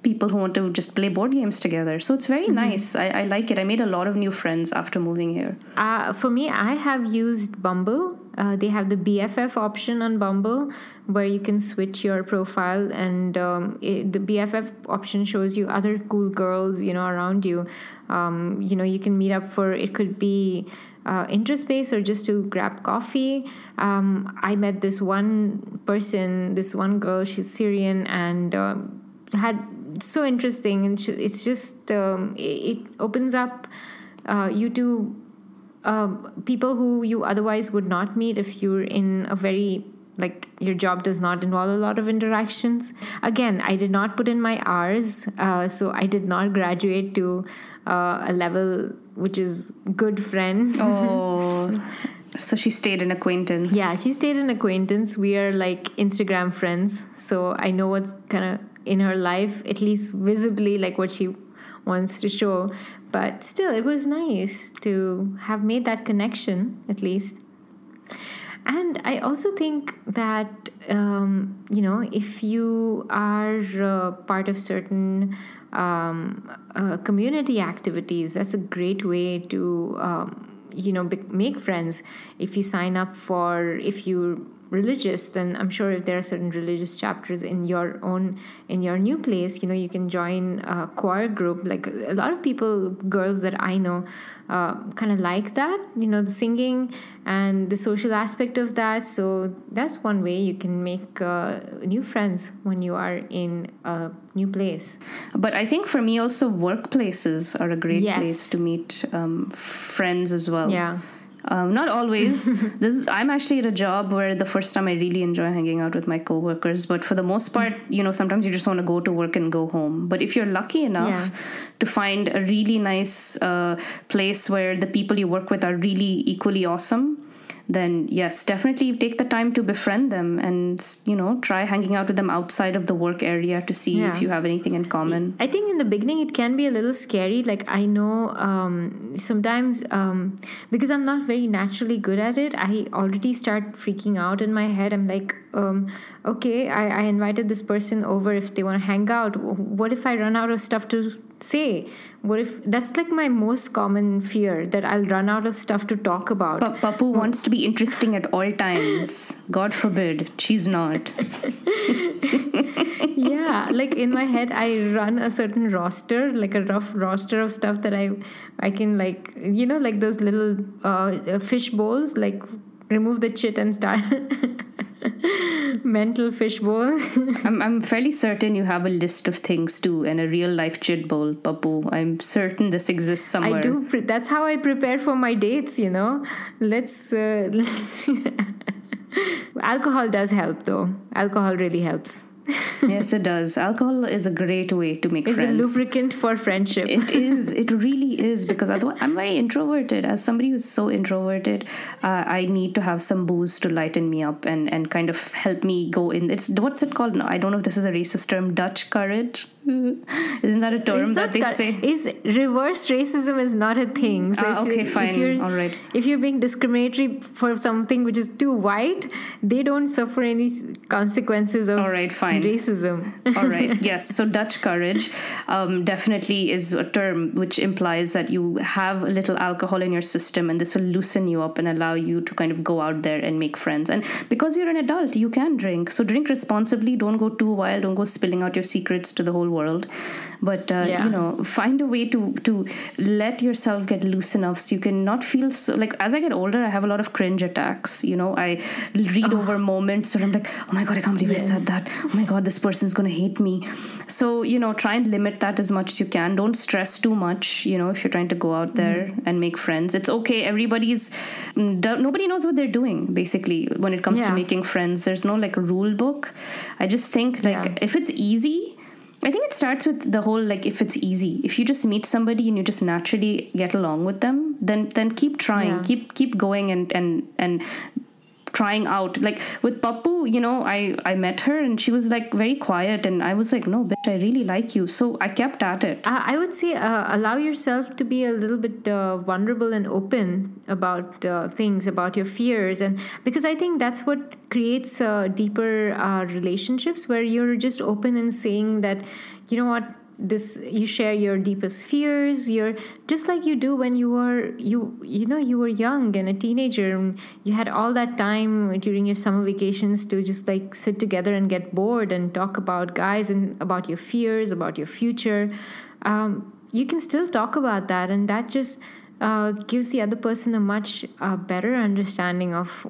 people who want to just play board games together so it's Mm-hmm. very nice I, I like it i made a lot of new friends after moving here Uh, for me, I have used Bumble. Uh, they have the BFF option on Bumble where you can switch your profile, and um, it, the BFF option shows you other cool girls, you know, around you. Um, you know, you can meet up for it could be uh, interest based or just to grab coffee. Um, I met this one person, this one girl. She's Syrian and um, had so interesting, and it's just um, it, opens up uh, you to um, people who you otherwise would not meet if you're in a very like your job does not involve a lot of interactions. Again i did not put in my hours uh, so i did not graduate to uh, a level which is good friend. Oh. So she stayed an acquaintance. Yeah she stayed an acquaintance. We are like instagram friends so i know what's kind of in her life at least visibly like what she wants to show but still it was nice to have made that connection at least and I also think that, um, you know, if you are uh, part of certain um, uh, community activities, that's a great way to, um, you know, make friends. If you sign up for, if you're religious, then I'm sure if there are certain religious chapters in your own, in your new place, you know, you can join a choir group. Like a lot of people, girls that I know, uh, kind of like that, you know, the singing and the social aspect of that. So that's one way you can make uh, new friends when you are in a new place. but i think for me also workplaces are a great Yes. place to meet um, friends as well Yeah. Um, not always this is, i'm actually at a job where the first time i really enjoy hanging out with my coworkers but for the most part you know sometimes you just want to go to work and go home but if you're lucky enough Yeah. to find a really nice uh, place where the people you work with are really equally awesome then yes definitely take the time to befriend them and you know try hanging out with them outside of the work area to see Yeah. if you have anything in common I think in the beginning it can be a little scary. Like I know um, sometimes um, because I'm not very naturally good at it, I already start freaking out in my head. I'm like, um, okay, I, I invited this person over if they want to hang out. What if I run out of stuff to say? What if that's like my most common fear that I'll run out of stuff to talk about? but Pappu wants to be interesting at all times god forbid she's not yeah like in my head i run a certain roster like a rough roster of stuff that i i can like you know like those little uh, fish bowls like remove the chit and start mental fishbowl. I'm, I'm fairly certain you have a list of things too and a real life chit bowl, Pappu. I'm certain this exists somewhere. I do. Pre- that's how I prepare for my dates. You know, let's. Uh, alcohol does help, though. Alcohol really helps. Yes, it does. Alcohol is a great way to make it's friends. It's a lubricant for friendship. It is. It really is because otherwise, I'm very introverted. As somebody who's so introverted, uh, I need to have some booze to lighten me up and and kind of help me go in. It's what's it called? No, I don't know if this is a racist term. Dutch courage. Isn't that a term that they say? Is reverse racism is not a thing. So uh, okay, fine. If you're, All right. If you're being discriminatory for something which is too white, they don't suffer any consequences of All right, fine. Racism. All right. Yes. So Dutch courage um, definitely is a term which implies that you have a little alcohol in your system, and this will loosen you up and allow you to kind of go out there and make friends. And because you're an adult, you can drink. So drink responsibly. Don't go too wild. Don't go spilling out your secrets to the whole world but uh, yeah. you know find a way to to let yourself get loose enough so you can not feel so like as i get older i have a lot of cringe attacks you know i read oh. over moments where i'm like oh my god i can't believe yes. i said that oh my god this person's gonna hate me so you know try and limit that as much as you can don't stress too much you know if you're trying to go out there mm. and make friends it's okay everybody's mm, nobody knows what they're doing basically when it comes yeah. to making friends there's no like rule book i just think like yeah. if it's easy I think it starts with the whole like if it's easy. If you just meet somebody and you just naturally get along with them, then then keep trying, yeah. keep keep going and and and trying out. Like with Pappu you know i i met her and she was like very quiet and i was like no bitch i really like you. So i kept at it. I would say uh, allow yourself to be a little bit uh, vulnerable and open about uh, things about your fears and because i think that's what creates uh, deeper uh, relationships where you're just open and saying that you know what this you share your deepest fears you're just like you do when you were you you know you were young and a teenager and you had all that time during your summer vacations to just like sit together and get bored and talk about guys and about your fears about your future. Um, you can still talk about that and that just uh, gives the other person a much uh, better understanding of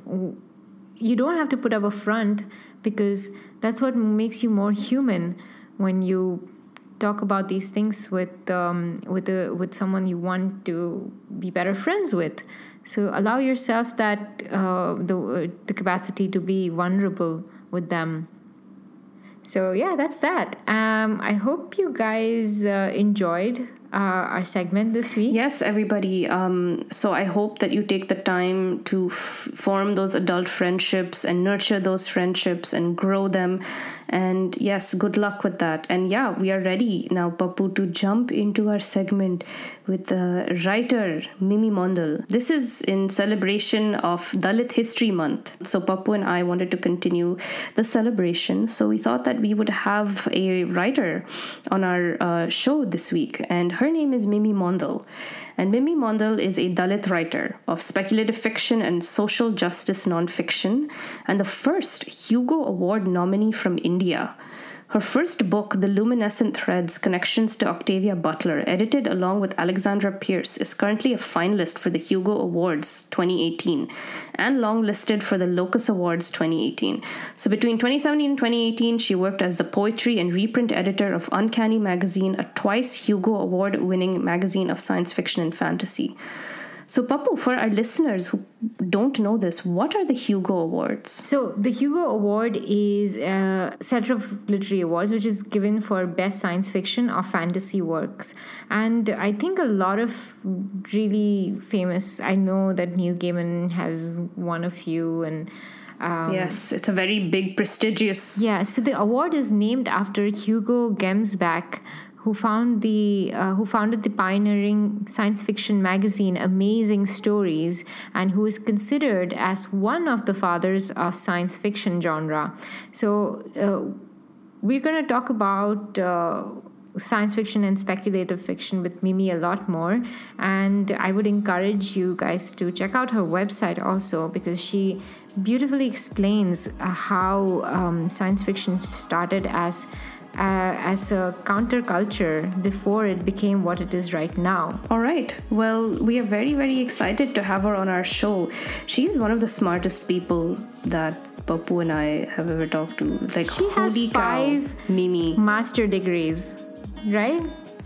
you don't have to put up a front because that's what makes you more human when you talk about these things with um, with a, with someone you want to be better friends with. So allow yourself that uh, the the capacity to be vulnerable with them. So yeah, that's that. Um, I hope you guys uh, enjoyed uh, our segment this week. Yes, everybody. Um, so I hope that you take the time to f- form those adult friendships and nurture those friendships and grow them and yes, good luck with that. And yeah, we are ready now, Pappu, to jump into our segment with the writer Mimi Mondal. This is in celebration of Dalit History Month. So Pappu and I wanted to continue the celebration. So we thought that we would have a writer on our uh, show this week, and her name is Mimi Mondal. And Mimi Mondal is a Dalit writer of speculative fiction and social justice nonfiction, and the first Hugo Award nominee from India. Her first book, The Luminescent Threads Connections to Octavia Butler, edited along with Alexandra Pierce, is currently a finalist for the Hugo Awards 2018 and longlisted for the Locus Awards 2018. So between 2017 and 2018, she worked as the poetry and reprint editor of Uncanny Magazine, a twice Hugo Award winning magazine of science fiction and fantasy. So, Pappu, for our listeners who don't know this, what are the Hugo Awards? So, the Hugo Award is a set of literary awards which is given for best science fiction or fantasy works. And I think a lot of really famous, I know that Neil Gaiman has won a few and. Um, yes, it's a very big, prestigious. Yeah, so the award is named after Hugo Gernsback, who found the uh, who founded the pioneering science fiction magazine Amazing Stories and who is considered as one of the fathers of science fiction genre. So uh, we're going to talk about uh, science fiction and speculative fiction with Mimi a lot more. And I would encourage you guys to check out her website also because she beautifully explains uh, how um, science fiction started as uh, as a counterculture before it became what it is right now. All right. Well, we are very, very excited to have her on our show. She's one of the smartest people that Pappu and I have ever talked to. Like She has holy cow, five Mimi. master degrees, right?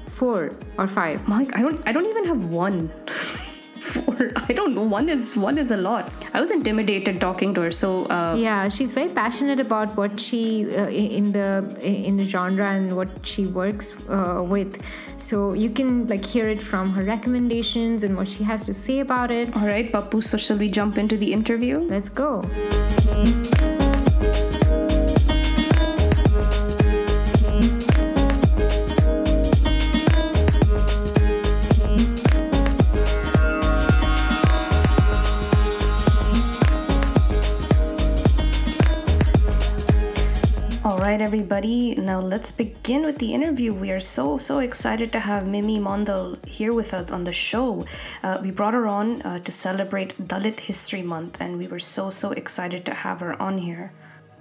Four or five. Mike, I don't I don't even have one. Four. I don't know. One is one is a lot. I was intimidated talking to her. So uh, Yeah, she's very passionate about what she uh, in the in the genre and what she works uh, with. So you can like hear it from her recommendations and what she has to say about it. all right, Pappu. So shall we jump into the interview? Let's go. Right, everybody. Now let's begin with the interview. We are so so excited to have Mimi Mondal here with us on the show. Uh, we brought her on uh, to celebrate Dalit History Month, and we were so so excited to have her on here.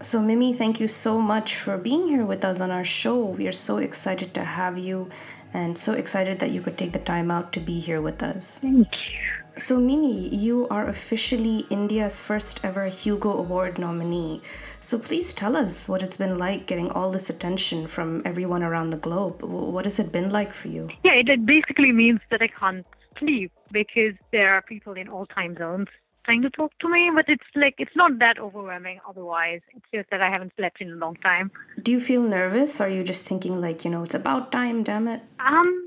So, Mimi, thank you so much for being here with us on our show. We are so excited to have you, and so excited that you could take the time out to be here with us. Thank you. So, Mimi, you are officially India's first ever Hugo Award nominee. So, please tell us what it's been like getting all this attention from everyone around the globe. What has it been like for you? Yeah, it, it basically means that I can't sleep because there are people in all time zones trying to talk to me, but it's like it's not that overwhelming otherwise. It's just that I haven't slept in a long time. Do you feel nervous? Are you just thinking, like, you know, it's about time, damn it? Um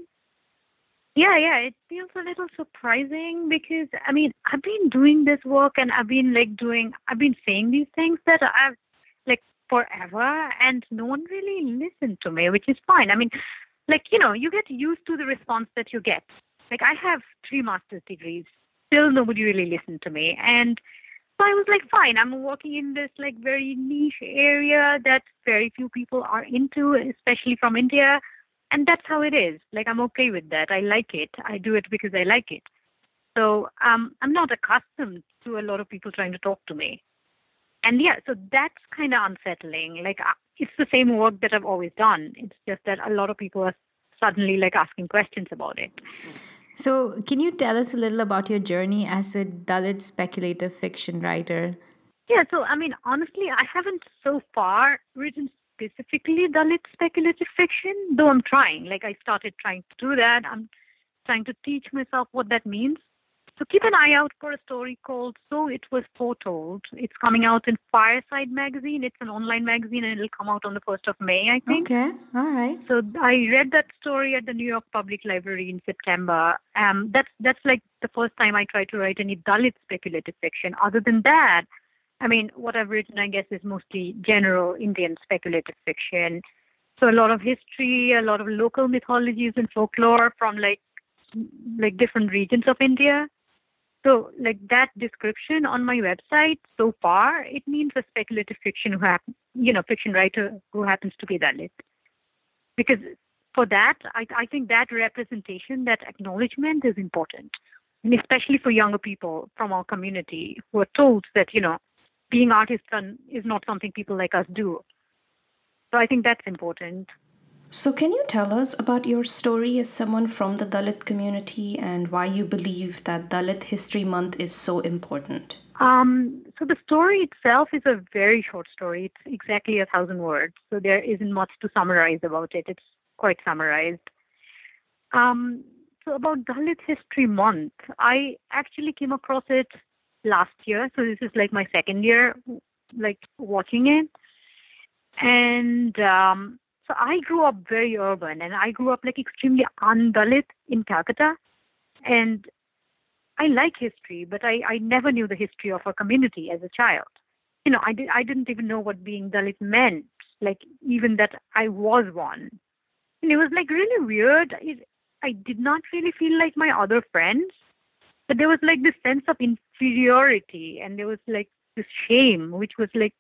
yeah, yeah, it feels a little surprising because I mean, I've been doing this work and I've been like doing I've been saying these things that I've like forever and no one really listened to me, which is fine. I mean, like, you know, you get used to the response that you get. Like I have three master's degrees. Still nobody really listened to me. And so I was like, fine, I'm working in this like very niche area that very few people are into, especially from India. And that's how it is. Like I'm okay with that. I like it. I do it because I like it. So um, I'm not accustomed to a lot of people trying to talk to me. And yeah, so that's kind of unsettling. Like uh, it's the same work that I've always done. It's just that a lot of people are suddenly like asking questions about it. So, can you tell us a little about your journey as a Dalit speculative fiction writer? Yeah, so I mean, honestly, I haven't so far written specifically Dalit speculative fiction, though I'm trying. Like, I started trying to do that. I'm trying to teach myself what that means. So keep an eye out for a story called So It Was Foretold. It's coming out in Fireside Magazine. It's an online magazine and it'll come out on the 1st of May, I think. Okay, all right. So I read that story at the New York Public Library in September. Um, that's that's like the first time I tried to write any Dalit speculative fiction. Other than that, I mean, what I've written, I guess, is mostly general Indian speculative fiction. So a lot of history, a lot of local mythologies and folklore from like like different regions of India. So like that description on my website so far, it means a speculative fiction who you know, fiction writer who happens to be Dalit. Because for that, I, I think that representation, that acknowledgement is important. And especially for younger people from our community who are told that, you know, being artists is not something people like us do. So I think that's important. So, can you tell us about your story as someone from the Dalit community and why you believe that Dalit History Month is so important? Um, so the story itself is a very short story. It's exactly a thousand words. So there isn't much to summarize about it. It's quite summarized. Um, so about Dalit History Month, I actually came across it last year. So this is like my second year, like watching it. And um, so I grew up very urban, and I grew up like extremely undalit in Calcutta. And I like history, but I, I never knew the history of our community as a child. You know, I did I didn't even know what being Dalit meant, like even that I was one. And it was like really weird. It, I did not really feel like my other friends, but there was like this sense of inferiority, and there was like this shame, which was like,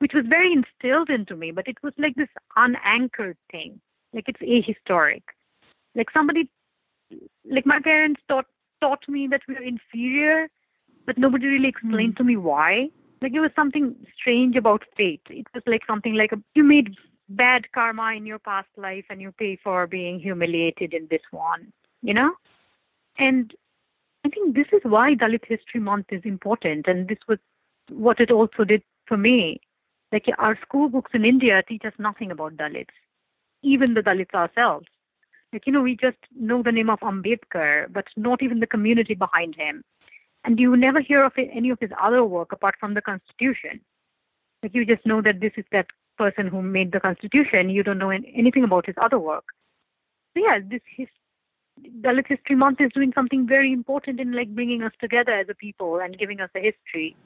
which was very instilled into me. But it was like this unanchored thing, like it's ahistoric. Like somebody, like my parents taught taught me that we were inferior, but nobody really explained hmm. to me why. Like it was something strange about fate. It was like something like a, you made bad karma in your past life and you pay for being humiliated in this one, you know? And I think this is why Dalit History Month is important. And this was what it also did for me. Like our school books in India teach us nothing about Dalits, even the Dalits ourselves. Like, you know, we just know the name of Ambedkar, but not even the community behind him. And you never hear of any of his other work apart from the Constitution. Like, you just know that this is that person who made the Constitution. You don't know anything about his other work. So, yeah, this his, Dalit History Month is doing something very important in like bringing us together as a people and giving us a history.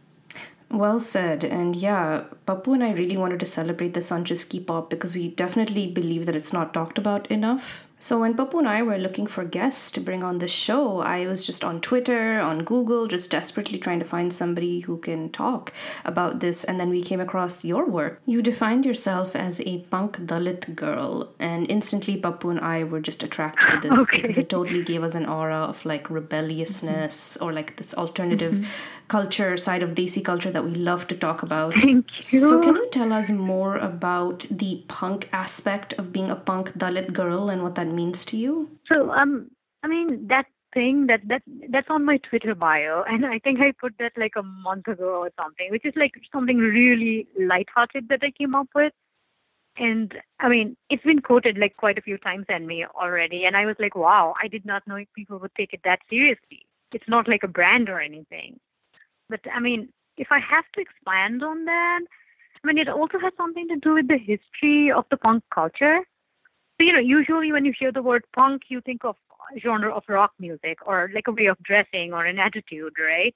Well said. And yeah, Pappu and I really wanted to celebrate the Sanchiski Pop because we definitely believe that it's not talked about enough. So when Pappu and I were looking for guests to bring on the show, I was just on Twitter, on Google, just desperately trying to find somebody who can talk about this. And then we came across your work. You defined yourself as a punk Dalit girl, and instantly Pappu and I were just attracted to this okay. because it totally gave us an aura of like rebelliousness mm-hmm. or like this alternative mm-hmm. culture side of Desi culture that we love to talk about. Thank you. So can you tell us more about the punk aspect of being a punk Dalit girl and what that means to you? So, um, I mean that thing that that that's on my Twitter bio, and I think I put that like a month ago or something, which is like something really lighthearted that I came up with. And I mean, it's been quoted like quite a few times and me already, and I was like, wow, I did not know if people would take it that seriously. It's not like a brand or anything. But I mean, if I have to expand on that, I mean, it also has something to do with the history of the punk culture. So, you know, usually when you hear the word punk, you think of genre of rock music or like a way of dressing or an attitude, right?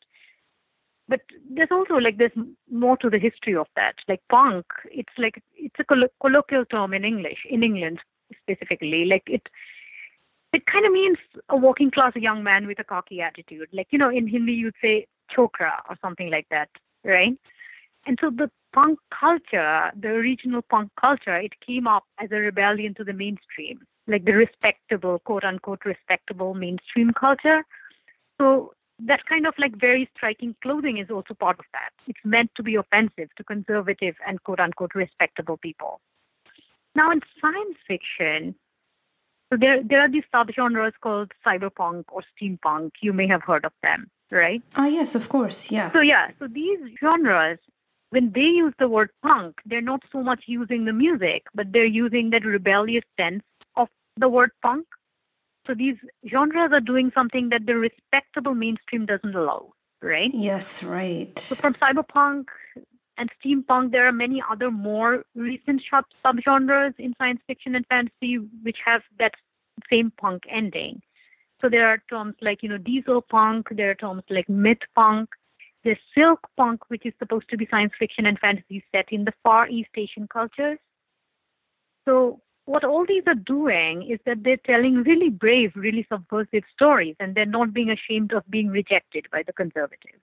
But there's also like there's more to the history of that. Like punk, it's like it's a coll- colloquial term in English, in England specifically. Like it, it kind of means a working class young man with a cocky attitude. Like you know, in Hindi you'd say chokra or something like that, right? And so the punk culture, the original punk culture, it came up as a rebellion to the mainstream, like the respectable, quote unquote, respectable mainstream culture. So that kind of like very striking clothing is also part of that. It's meant to be offensive to conservative and quote unquote respectable people. Now in science fiction, so there there are these subgenres called cyberpunk or steampunk. You may have heard of them, right? Ah, yes, of course, yeah. So yeah, so these genres when they use the word punk, they're not so much using the music, but they're using that rebellious sense of the word punk. So these genres are doing something that the respectable mainstream doesn't allow, right? Yes, right. So from cyberpunk and steampunk, there are many other more recent subgenres in science fiction and fantasy which have that same punk ending. So there are terms like, you know, diesel punk, there are terms like myth punk, there's silk punk, which is supposed to be science fiction and fantasy set in the Far East Asian cultures. So what all these are doing is that they're telling really brave, really subversive stories, and they're not being ashamed of being rejected by the conservatives.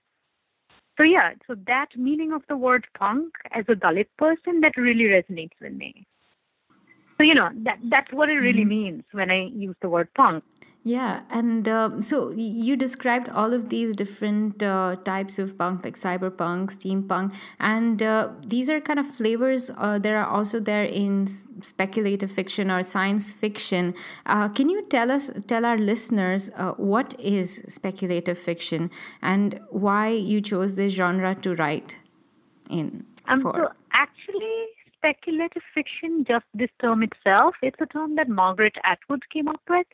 So yeah, so that meaning of the word punk as a Dalit person, that really resonates with me. So you know that that's what it really mm-hmm. means when I use the word punk. Yeah, and uh, so you described all of these different uh, types of punk, like cyberpunk, steampunk, and uh, these are kind of flavors uh, that are also there in speculative fiction or science fiction. Uh, can you tell us, tell our listeners, uh, what is speculative fiction and why you chose this genre to write in? Um, for? So actually, speculative fiction, just this term itself, it's a term that Margaret Atwood came up with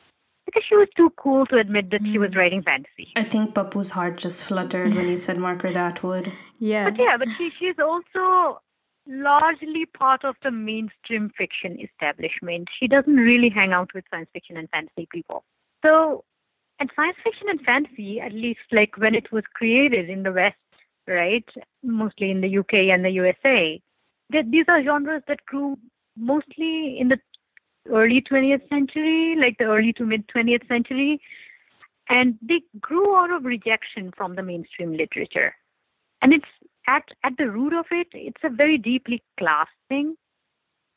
because she was too cool to admit that mm. she was hmm. writing fantasy. I think Pappu's heart just fluttered when you said Margaret Atwood. Yeah. But yeah, but she, she's also largely part of the mainstream fiction establishment. She doesn't really hang out with science fiction and fantasy people. So, and science fiction and fantasy, at least like when it was created in the West, right, mostly in the UK and the USA, these are genres that grew mostly in the early 20th century, like the early to mid 20th century, and they grew out of rejection from the mainstream literature. And it's at at the root of it, it's a very deeply class thing.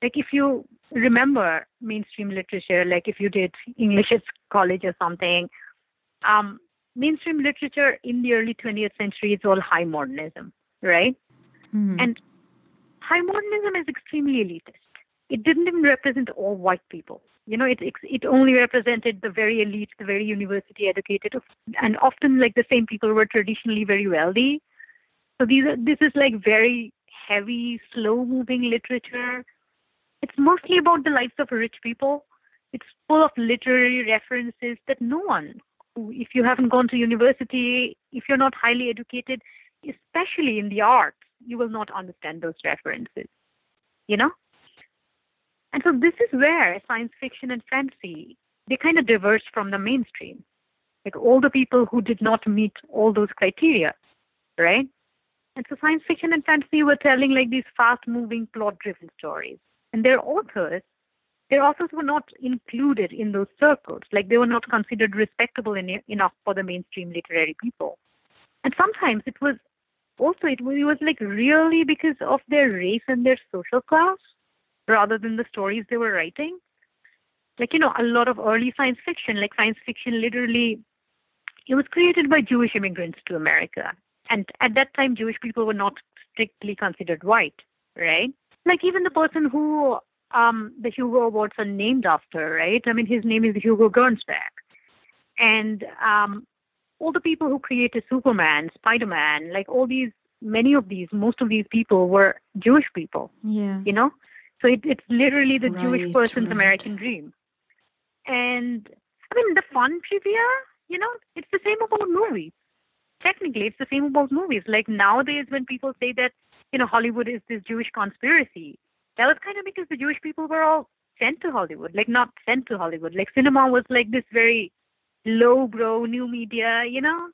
Like if you remember mainstream literature, like if you did English at college or something, um, mainstream literature in the early 20th century is all high modernism, right? Mm-hmm. And high modernism is extremely elitist it didn't even represent all white people. You know, it it only represented the very elite, the very university educated, and often like the same people were traditionally very wealthy. So these are, this is like very heavy, slow moving literature. It's mostly about the lives of rich people. It's full of literary references that no one, if you haven't gone to university, if you're not highly educated, especially in the arts, you will not understand those references. You know? And so this is where science fiction and fantasy they kind of diverge from the mainstream. Like all the people who did not meet all those criteria, right? And so science fiction and fantasy were telling like these fast moving plot driven stories. And their authors, their authors were not included in those circles. Like they were not considered respectable in, enough for the mainstream literary people. And sometimes it was also it was, it was like really because of their race and their social class rather than the stories they were writing. Like, you know, a lot of early science fiction, like science fiction literally, it was created by Jewish immigrants to America. And at that time, Jewish people were not strictly considered white, right? Like even the person who um, the Hugo Awards are named after, right? I mean, his name is Hugo Gernsback. And um, all the people who created Superman, Spider Man, like all these, many of these, most of these people were Jewish people. Yeah. You know? So it, it's literally the Right, Jewish person's right. American dream. And I mean, the fun trivia, you know, it's the same about movies. Technically, it's the same about movies. Like nowadays, when people say that, you know, Hollywood is this Jewish conspiracy, that was kind of because the Jewish people were all sent to Hollywood. Like not sent to Hollywood. Like cinema was like this very low-brow new media, you know,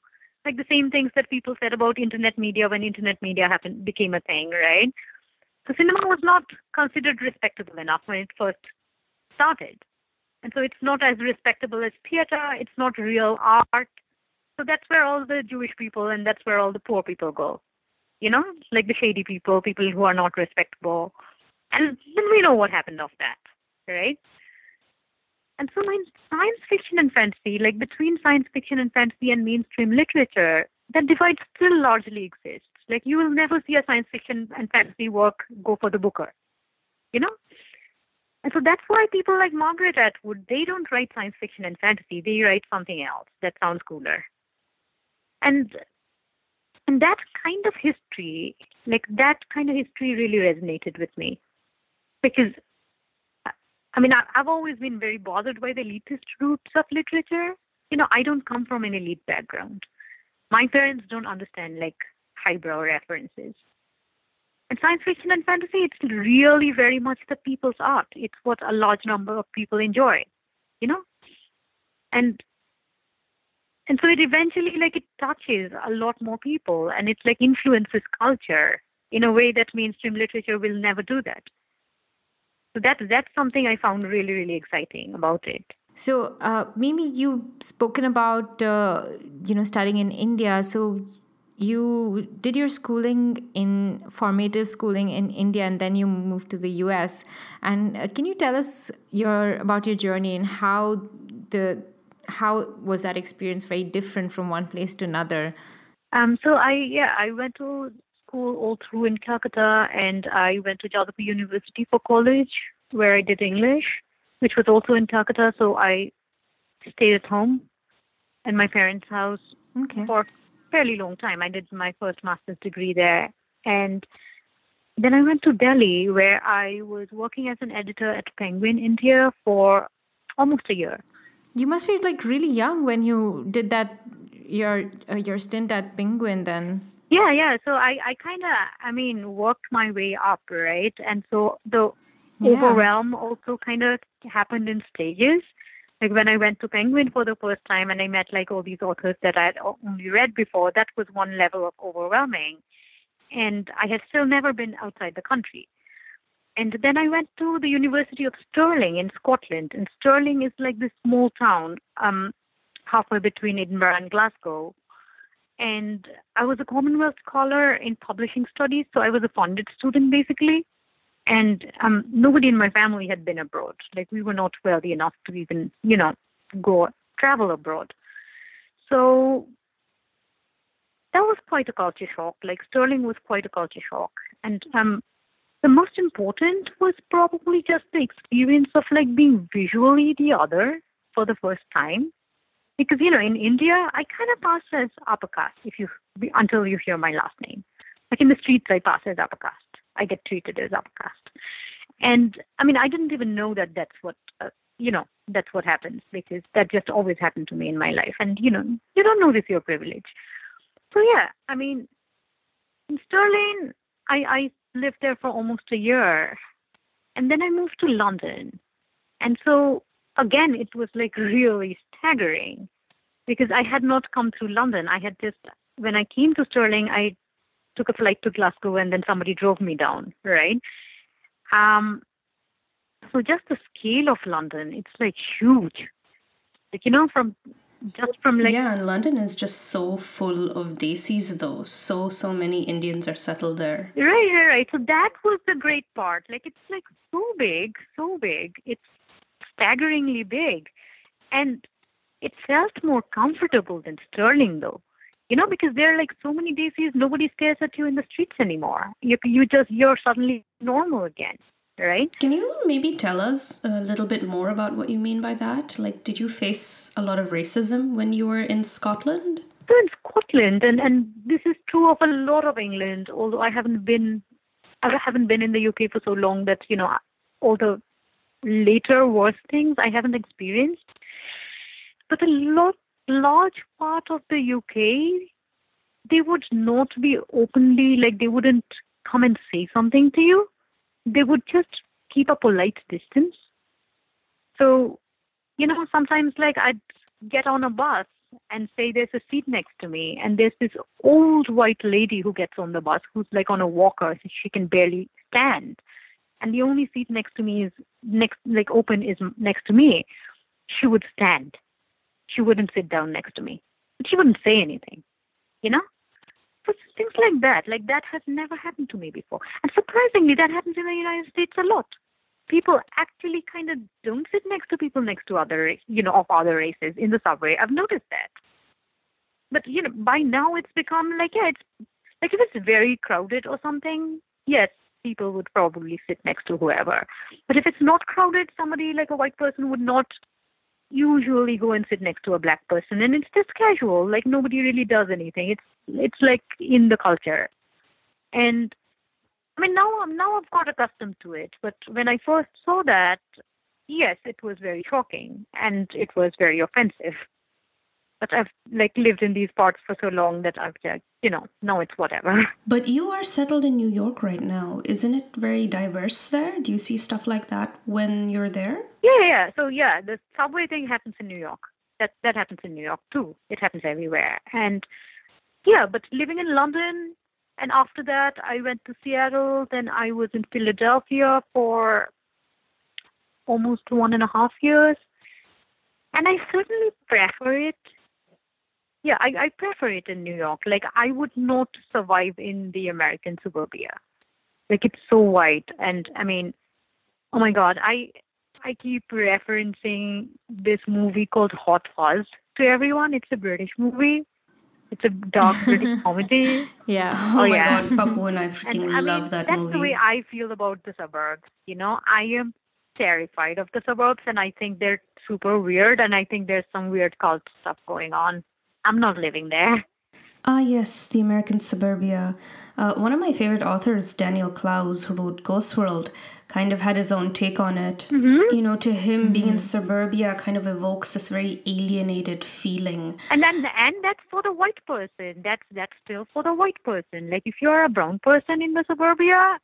like the same things that people said about internet media when internet media happened became a thing, right? So cinema was not considered respectable enough when it first started. And so it's not as respectable as theater, it's not real art. So that's where all the Jewish people and that's where all the poor people go. You know, like the shady people, people who are not respectable. And then we know what happened of that, right? And so in science fiction and fantasy, like between science fiction and fantasy and mainstream literature, that divide still largely exists. Like you will never see a science fiction and fantasy work go for the Booker. You know? And so that's why people like Margaret Atwood, they don't write science fiction and fantasy. They write something else that sounds cooler. And and that kind of history, like that kind of history really resonated with me. Because I mean, I've always been very bothered by the elitist roots of literature. You know, I don't come from an elite background. My parents don't understand like highbrow references. And science fiction and fantasy, it's really very much the people's art. It's what a large number of people enjoy, you know? And and so it eventually like it touches a lot more people and it like influences culture in a way that mainstream literature will never do that. So that that's something I found really, really exciting about it. So, uh, Mimi, you've spoken about uh, you know studying in India. So, you did your schooling in formative schooling in India, and then you moved to the U.S. And uh, can you tell us your about your journey and how the how was that experience very different from one place to another? Um, so I yeah I went to school all through in Calcutta, and I went to Jadavpur University for college, where I did English, which was also in Calcutta. So I stayed at home in my parents' house Okay. for fairly long time. I did my first master's degree there, and then I went to Delhi, where I was working as an editor at Penguin India for almost a year. You must be like really young when you did that your uh, your stint at Penguin. Then Yeah, yeah. So I, I kind of, I mean, worked my way up, right? And so the Yeah. overwhelm also kind of happened in stages. Like when I went to Penguin for the first time and I met like all these authors that I had only read before, that was one level of overwhelming. And I had still never been outside the country. And then I went to the University of Stirling in Scotland. And Stirling is like this small town, um, halfway between Edinburgh and Glasgow and I was a Commonwealth Scholar in Publishing Studies, so I was a funded student basically. And um, nobody in my family had been abroad. Like we were not wealthy enough to even, you know, go travel abroad. So that was quite a culture shock. Like Stirling was quite a culture shock. And um, the most important was probably just the experience of like being visually the other for the first time because you know in India I kind of pass as upper caste if you until you hear my last name. Like in the streets I pass as upper caste, I get treated as caste. And I mean, I didn't even know that that's what, uh, you know, that's what happens because that just always happened to me in my life. And, you know, you don't know notice your privilege. So, yeah, I mean, in Stirling, I, I lived there for almost a year. And then I moved to London. And so, again, it was like really staggering because I had not come through London. I had just, when I came to Stirling, I took a flight to Glasgow and then somebody drove me down, right? Um, so just the scale of London, it's like huge. Like, you know, from just from like yeah and london is just so full of desis though. So so many indians are settled there. Right right right. So that was the great part. Like it's like so big so big. It's staggeringly big. And it felt more comfortable than Stirling though you know because there are like so many desis nobody stares at you in the streets anymore you you just you're suddenly normal again right? Can you maybe tell us a little bit more about what you mean by that? Like, did you face a lot of racism when you were in Scotland? so in Scotland, and and this is true of a lot of England. Although I haven't been, I haven't been in the UK for so long that you know all the later worse things I haven't experienced. But a lot, large part of the UK, they would not be openly like they wouldn't come and say something to you. They would just keep a polite distance. So, you know, sometimes like I'd get on a bus and say there's a seat next to me and there's this old white lady who gets on the bus who's like on a walker so she can barely stand. And the only seat next to me is next like open is next to me. She would stand she wouldn't sit down next to me she wouldn't say anything you know but things like that, like that has never happened to me before. And surprisingly, that happens in the United States a lot. People actually kind of don't sit next to people next to other, you know, of other races in the subway. I've noticed that. But you know, by now it's become like yeah, it's like if it's very crowded or something, yes, people would probably sit next to whoever. But if it's not crowded, somebody like a white person would not usually go and sit next to a black person and it's just casual like nobody really does anything. It's it's like in the culture. And i mean now i'm now i've got accustomed to it but when i first saw that yes it was very shocking and it was very offensive but I've like lived in these parts for so long that I've just, you know, now it's whatever. But you are settled in New York right now. Isn't it very diverse there? Do you see stuff like that when you're there? Yeah, yeah. So yeah, the subway thing happens in New York. That that happens in New York too. It happens everywhere. And yeah, but living in London and after that I went to Seattle, then I was in Philadelphia for almost one and a half years. And I certainly prefer it yeah, I, I prefer it in New York. Like I would not survive in the American suburbia. Like it's so white, and I mean, oh my God, I I keep referencing this movie called Hot Fuzz to everyone. It's a British movie. It's a dark British comedy. Yeah. Oh, oh my yeah. God, Pappu and I freaking and, love mean, that that's movie. That's the way I feel about the suburbs. You know, I am terrified of the suburbs, and I think they're super weird, and I think there's some weird cult stuff going on. I'm not living there. Ah, yes, the American suburbia. Uh, one of my favorite authors, Daniel Clowes, who wrote Ghost World, kind of had his own take on it. Mm-hmm. You know, to him, mm-hmm. being in suburbia kind of evokes this very alienated feeling. And then, and that's for the white person. That's that's still for the white person. Like if you're a brown person in the suburbia,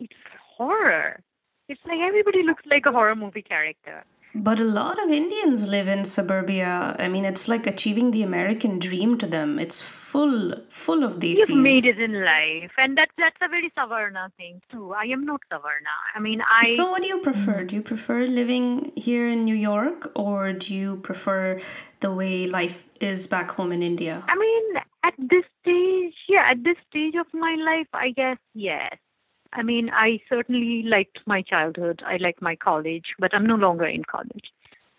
it's horror. It's like everybody looks like a horror movie character. But a lot of Indians live in suburbia. I mean, it's like achieving the American dream to them. It's full, full of these. You've made it in life, and that's that's a very Savarna thing too. I am not Savarna. I mean, I. So, what do you prefer? Do you prefer living here in New York, or do you prefer the way life is back home in India? I mean, at this stage, yeah, at this stage of my life, I guess yes. I mean, I certainly liked my childhood. I liked my college, but I'm no longer in college,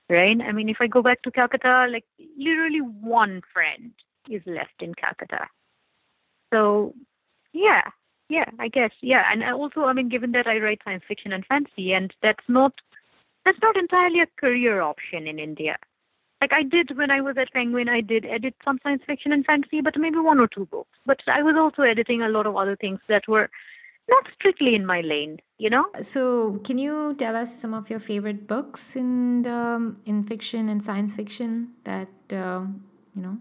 right? I mean, if I go back to Calcutta, like literally one friend is left in Calcutta. So, yeah, yeah, I guess, yeah. And also, I mean, given that I write science fiction and fantasy, and that's not that's not entirely a career option in India. Like I did when I was at Penguin, I did edit some science fiction and fantasy, but maybe one or two books. But I was also editing a lot of other things that were not strictly in my lane, you know. So, can you tell us some of your favorite books in the, in fiction and science fiction that uh, you know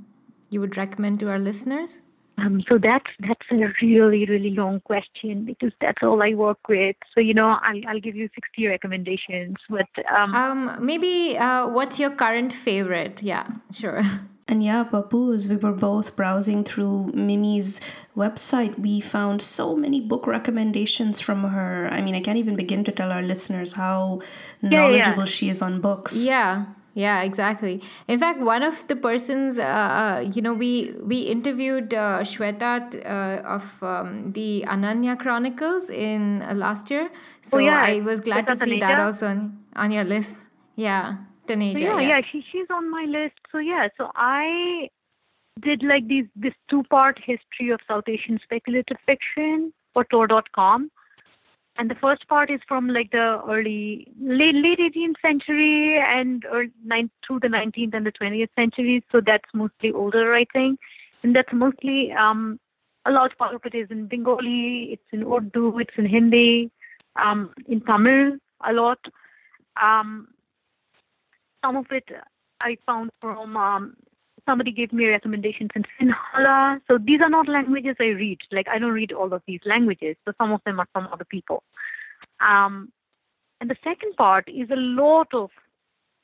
you would recommend to our listeners? Um, so that's that's a really really long question because that's all I work with. So you know I'll I'll give you sixty recommendations, but um, um maybe uh, what's your current favorite? Yeah, sure. And yeah, Pappu, as we were both browsing through Mimi's website, we found so many book recommendations from her. I mean, I can't even begin to tell our listeners how knowledgeable yeah. she is on books. Yeah. Yeah, exactly. In fact, one of the persons, uh, uh you know, we we interviewed uh, Shweta uh, of um, the Ananya Chronicles in uh, last year. So oh, yeah. I was glad to see that also on, on your list. Yeah. Taneja. yeah, yeah, yeah, she she's on my list. So yeah, so I did like these this two part history of South Asian speculative fiction for Tor.com. And the first part is from like the early late late 18th century and early, nine, through the 19th and the 20th centuries. So that's mostly older writing, and that's mostly um, a large part of it is in Bengali, it's in Urdu, it's in Hindi, um, in Tamil a lot. Um, some of it I found from um, somebody gave me recommendations in Sinhala. So these are not languages I read. Like I don't read all of these languages. So some of them are from other people. Um, and the second part is a lot of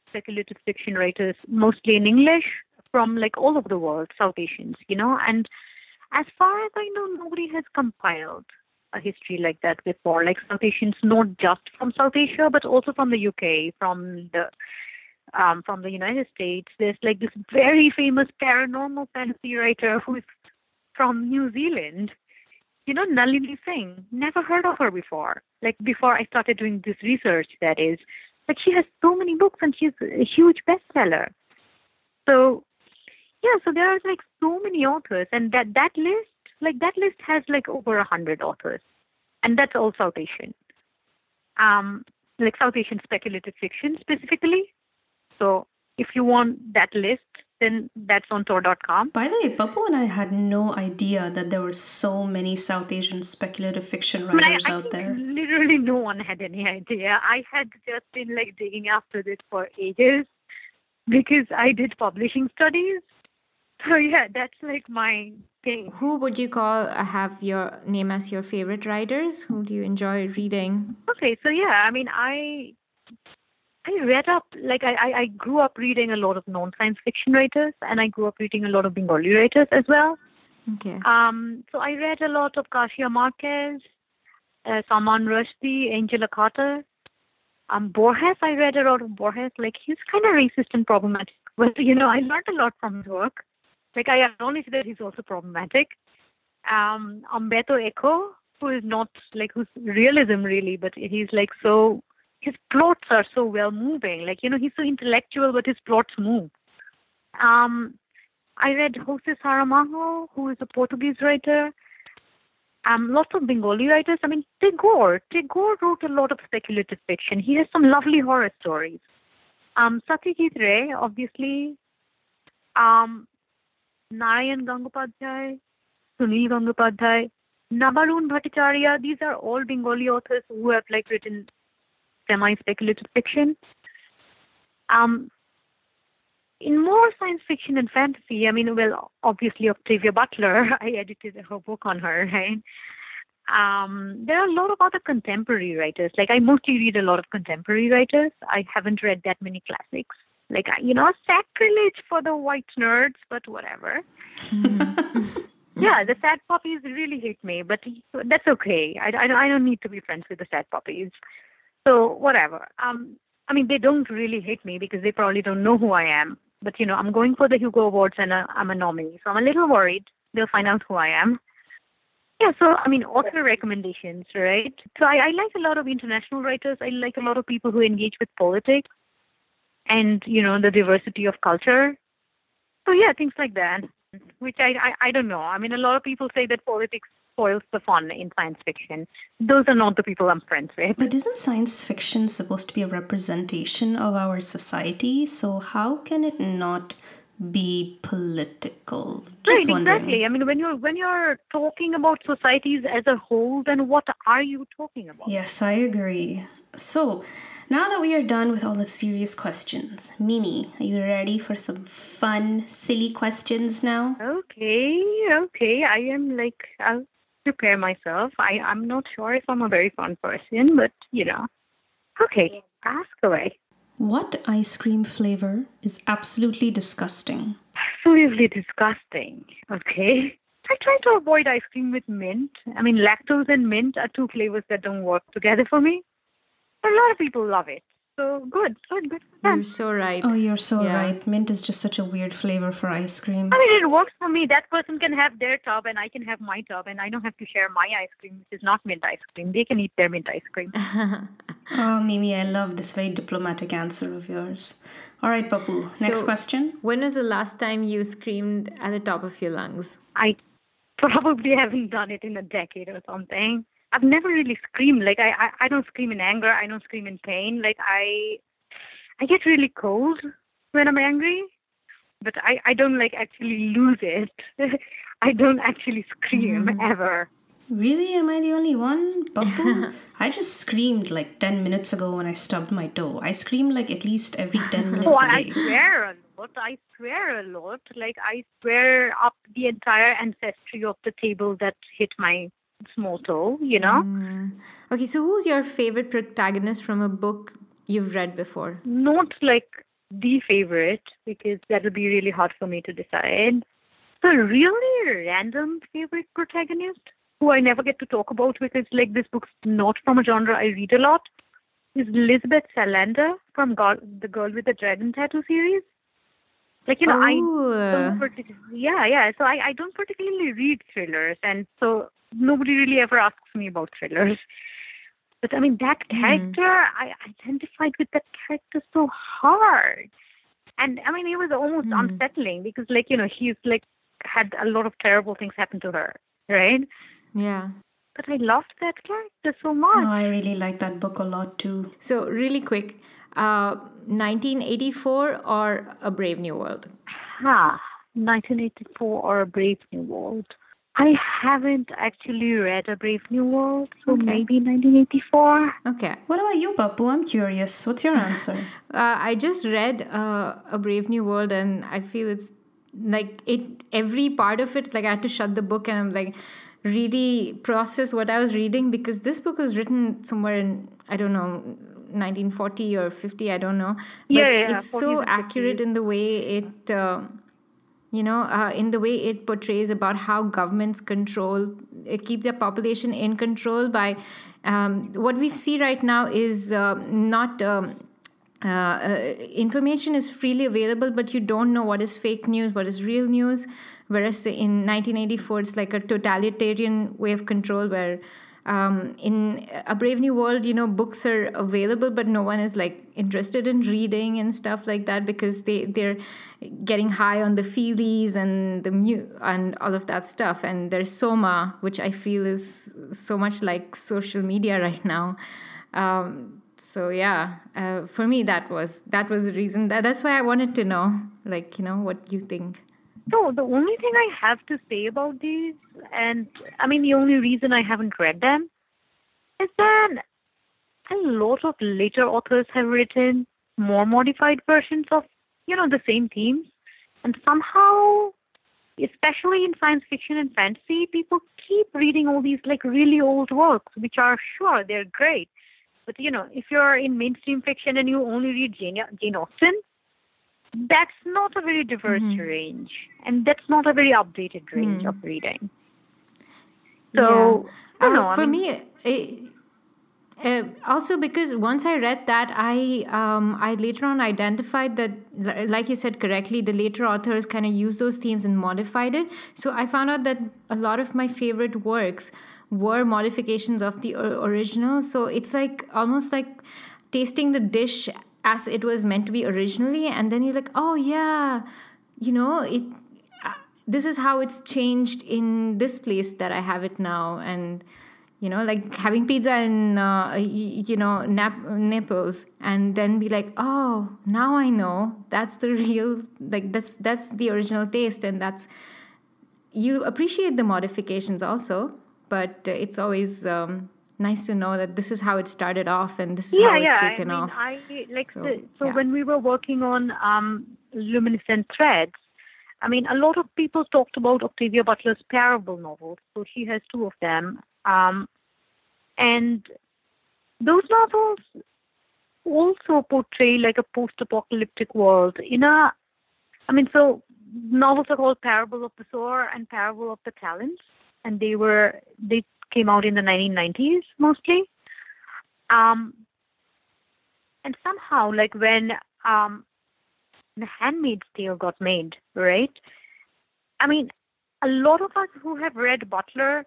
speculative fiction writers, mostly in English, from like all over the world, South Asians, you know. And as far as I know, nobody has compiled a history like that before. Like South Asians, not just from South Asia, but also from the UK, from the um, from the United States. There's like this very famous paranormal fantasy writer who is from New Zealand. You know, Nalini Singh. Never heard of her before. Like before I started doing this research, that is. But she has so many books and she's a huge bestseller. So yeah, so there are like so many authors and that that list like that list has like over a hundred authors. And that's all South Asian. Um like South Asian speculative fiction specifically. So if you want that list, then that's on Tor.com. By the way, Pappu and I had no idea that there were so many South Asian speculative fiction writers I, I out there. Literally, no one had any idea. I had just been like digging after this for ages because I did publishing studies. So yeah, that's like my thing. Who would you call uh, have your name as your favorite writers? Who do you enjoy reading? Okay, so yeah, I mean, I I read up, like I, I grew up reading a lot of non-science fiction writers, and I grew up reading a lot of Bengali writers as well. Okay. Um, so I read a lot of Garcia Marquez, uh, Salman Rushdie, Angela Carter, um, Borges. I read a lot of Borges. Like he's kind of racist and problematic, but you know I learned a lot from his work. Like I acknowledge that he's also problematic. Um, Umberto Eco, who is not like who's realism really, but he's like so his plots are so well moving. Like, you know, he's so intellectual, but his plots move. Um, I read Jose Saramago, who is a Portuguese writer. Um, lots of Bengali writers. I mean, Tagore. Tagore wrote a lot of speculative fiction. He has some lovely horror stories. Um, Satyajit Ray, obviously. Um, Narayan Gangopadhyay, Sunil Gangopadhyay, Nabarun Bhattacharya. These are all Bengali authors who have like written semi-speculative fiction. Um, in more science fiction and fantasy, I mean, well, obviously Octavia Butler, I edited her book on her, right? Um, there are a lot of other contemporary writers. Like I mostly read a lot of contemporary writers. I haven't read that many classics. Like you know, sacrilege for the white nerds, but whatever. Mm-hmm. yeah, the sad puppies really hate me, but that's okay. I, I, I don't need to be friends with the sad puppies. So whatever. Um, I mean, they don't really hate me because they probably don't know who I am. But you know, I'm going for the Hugo Awards and uh, I'm a nominee, so I'm a little worried they'll find out who I am. Yeah, so I mean, author recommendations, right? So I, I like a lot of international writers. I like a lot of people who engage with politics and you know the diversity of culture. So yeah, things like that. Which I, I I don't know. I mean, a lot of people say that politics spoils the fun in science fiction. Those are not the people I'm friends with. But isn't science fiction supposed to be a representation of our society? So how can it not be political. Just right, wondering. exactly. I mean, when you're when you're talking about societies as a whole, then what are you talking about? Yes, I agree. So, now that we are done with all the serious questions, Mimi, are you ready for some fun, silly questions now? Okay, okay. I am like I'll prepare myself. I I'm not sure if I'm a very fun person, but you know. Okay, ask away. What ice cream flavor is absolutely disgusting? Absolutely disgusting. Okay. I try to avoid ice cream with mint. I mean, lactose and mint are two flavors that don't work together for me. But A lot of people love it. So good, good, good for them. You're so right. Oh, you're so Yeah. right. Mint is just such a weird flavor for ice cream. I mean, it works for me. That person can have their tub and I can have my tub, and I don't have to share my ice cream, which is not mint ice cream. They can eat their mint ice cream. Oh, Mimi, I love this very diplomatic answer of yours. All right, Pappu, next So- question. When was the last time you screamed at the top of your lungs? I probably haven't done it in a decade or something. I've never really screamed. Like I, I, I don't scream in anger. I don't scream in pain. Like I, I get really cold when I'm angry, but I, I don't like actually lose it. I don't actually scream mm. ever. Really? Am I the only one? I just screamed like 10 minutes ago when I stubbed my toe. I scream like at least every 10 minutes Oh, I swear a lot. I swear a lot. Like I swear up the entire ancestry of the table that hit my small toe. You know. Mm. Okay, so who's your favorite protagonist from a book you've read before? not like the favorite because that would be really hard for me to decide. The really random favorite protagonist who I never get to talk about because like this book's not from a genre I read a lot is Elizabeth Salander from Girl, the Girl with the Dragon Tattoo series. Like you know, I oh, don't partic- yeah, yeah. So I, I don't particularly read thrillers, and so nobody really ever asks me about thrillers. But I mean, that hmm. character, I identified with that character so hard, and I mean, it was almost hmm. unsettling because, like, you know, she's like had a lot of terrible things happen to her, right? yeah. But I loved that character so much. Oh, much. I really like that book a lot too. So, really quick uh, 1984 or A Brave New World? Ha, 1984 or A Brave New World. I haven't actually read A Brave New World, so Okay. maybe 1984. Okay. What about you, Pappu? I'm curious. What's your answer? Uh, I just read uh, A Brave New World and I feel it's like it every part of it like I had to shut the book and I'm like really process what I was reading because this book was written somewhere in I don't know 1940 or 50 I don't know but Yeah, yeah, it's so accurate in the way it uh, you know uh, in the way it portrays about how governments control uh, keep their population in control by um, what we see right now is uh, not um, uh, uh, information is freely available, but you don't know what is fake news, what is real news. Whereas in 1984, it's like a totalitarian way of control where um, in a brave new world you know books are available but no one is like interested in reading and stuff like that because they they're getting high on the feelies and the mu- and all of that stuff. And there's soma which i feel is so much like social media right now. Um, so yeah uh, for me that was that was the reason. That, that's why i wanted to know like you know what you think So the only thing I have to say about these, and I mean the only reason I haven't read them, is that a lot of later authors have written more modified versions of, you know, the same themes, and somehow, especially in science fiction and fantasy, people keep reading all these like really old works, which are sure they're great, but you know, if you're in mainstream fiction and you only read Jane, Jane Austen, that's not a very diverse range and that's not a very updated range of reading so I don't Uh, know, I for mean- me, it, uh, also because once I read that, I um, I later on identified that, like you said correctly, the later authors kind of used those themes and modified it. So I found out that a lot of my favorite works were modifications of the original. So it's like almost like tasting the dish as it was meant to be originally, and then you're like, oh yeah, you know it this is how it's changed in this place that I have it now. And you know like having pizza in uh, you know Nap- naples and then be like oh now i know that's the real like that's that's the original taste and that's you appreciate the modifications also but uh, it's always um, nice to know that this is how it started off and this is yeah, how it's yeah. taken I mean, off I like So, the, so yeah. when we were working on um, luminescent threads. I mean, a lot of people talked about Octavia Butler's parable novels. So she has two of them, um, and those novels also portray like a post-apocalyptic world in a. I mean, so novels are called Parable of the Sower and Parable of the Talents, and they were they came out in the 1990s mostly. Um, and somehow, like when um, The Handmaid's Tale got made, right? I mean, a lot of us who have read Butler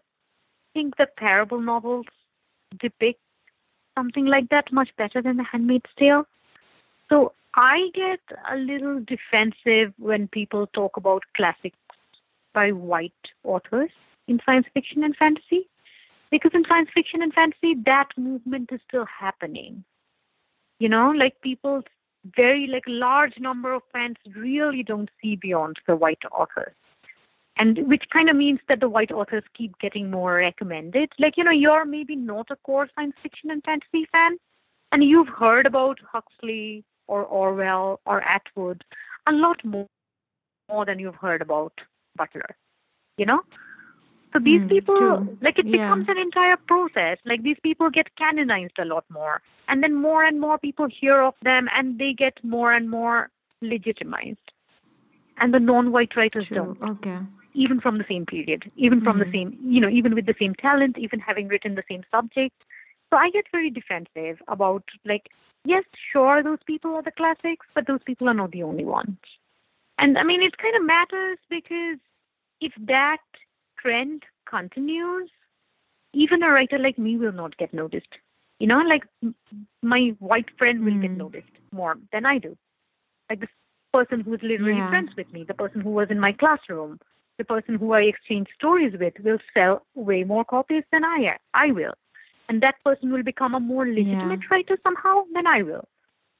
think the parable novels depict something like that much better than The Handmaid's Tale. So I get a little defensive when people talk about classics by white authors in science fiction and fantasy. Because in science fiction and fantasy, that movement is still happening. You know, like people, very like large number of fans really don't see beyond the white authors. And which kind of means that the white authors keep getting more recommended. Like, you know, you're maybe not a core science fiction and fantasy fan, and you've heard about Huxley or Orwell or Atwood a lot more, more than you've heard about Butler. You know? So these Hmm, people, true. like it Yeah. becomes an entire process. Like these people get canonized a lot more, and then more and more people hear of them, and they get more and more legitimized. And the non-white writers True. don't, Okay. even from the same period, even from the Mhm. same, you know, even with the same talent, even having written the same subject. So I get very defensive about like, yes, sure, those people are the classics, but those people are not the only ones. And I mean, it kind of matters because if that trend continues, even a writer like me will not get noticed. You know, like my white friend will get Mm. noticed more than I do. Like the person who's literally Yeah. friends with me, the person who was in my classroom, the person who I exchange stories with will sell way more copies than I. I will. And that person will become a more legitimate writer somehow than I will.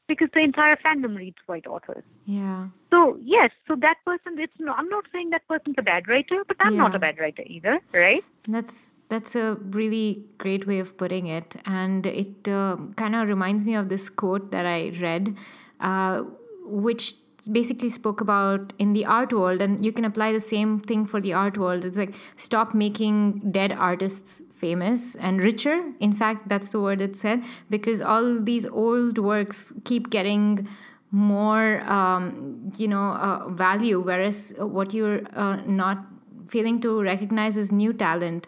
Because the entire fandom reads white authors. Yeah. So yes, so that person it's no I'm not saying that person's a bad writer, but I'm not a bad writer either, right? That's that's a really great way of putting it, and it uh, kind of reminds me of this quote that I read, uh, which basically spoke about in the art world, and you can apply the same thing for the art world. It's like stop making dead artists famous and richer. In fact, that's the word it said because all these old works keep getting more um, you know uh, value whereas what you're uh, not failing to recognize is new talent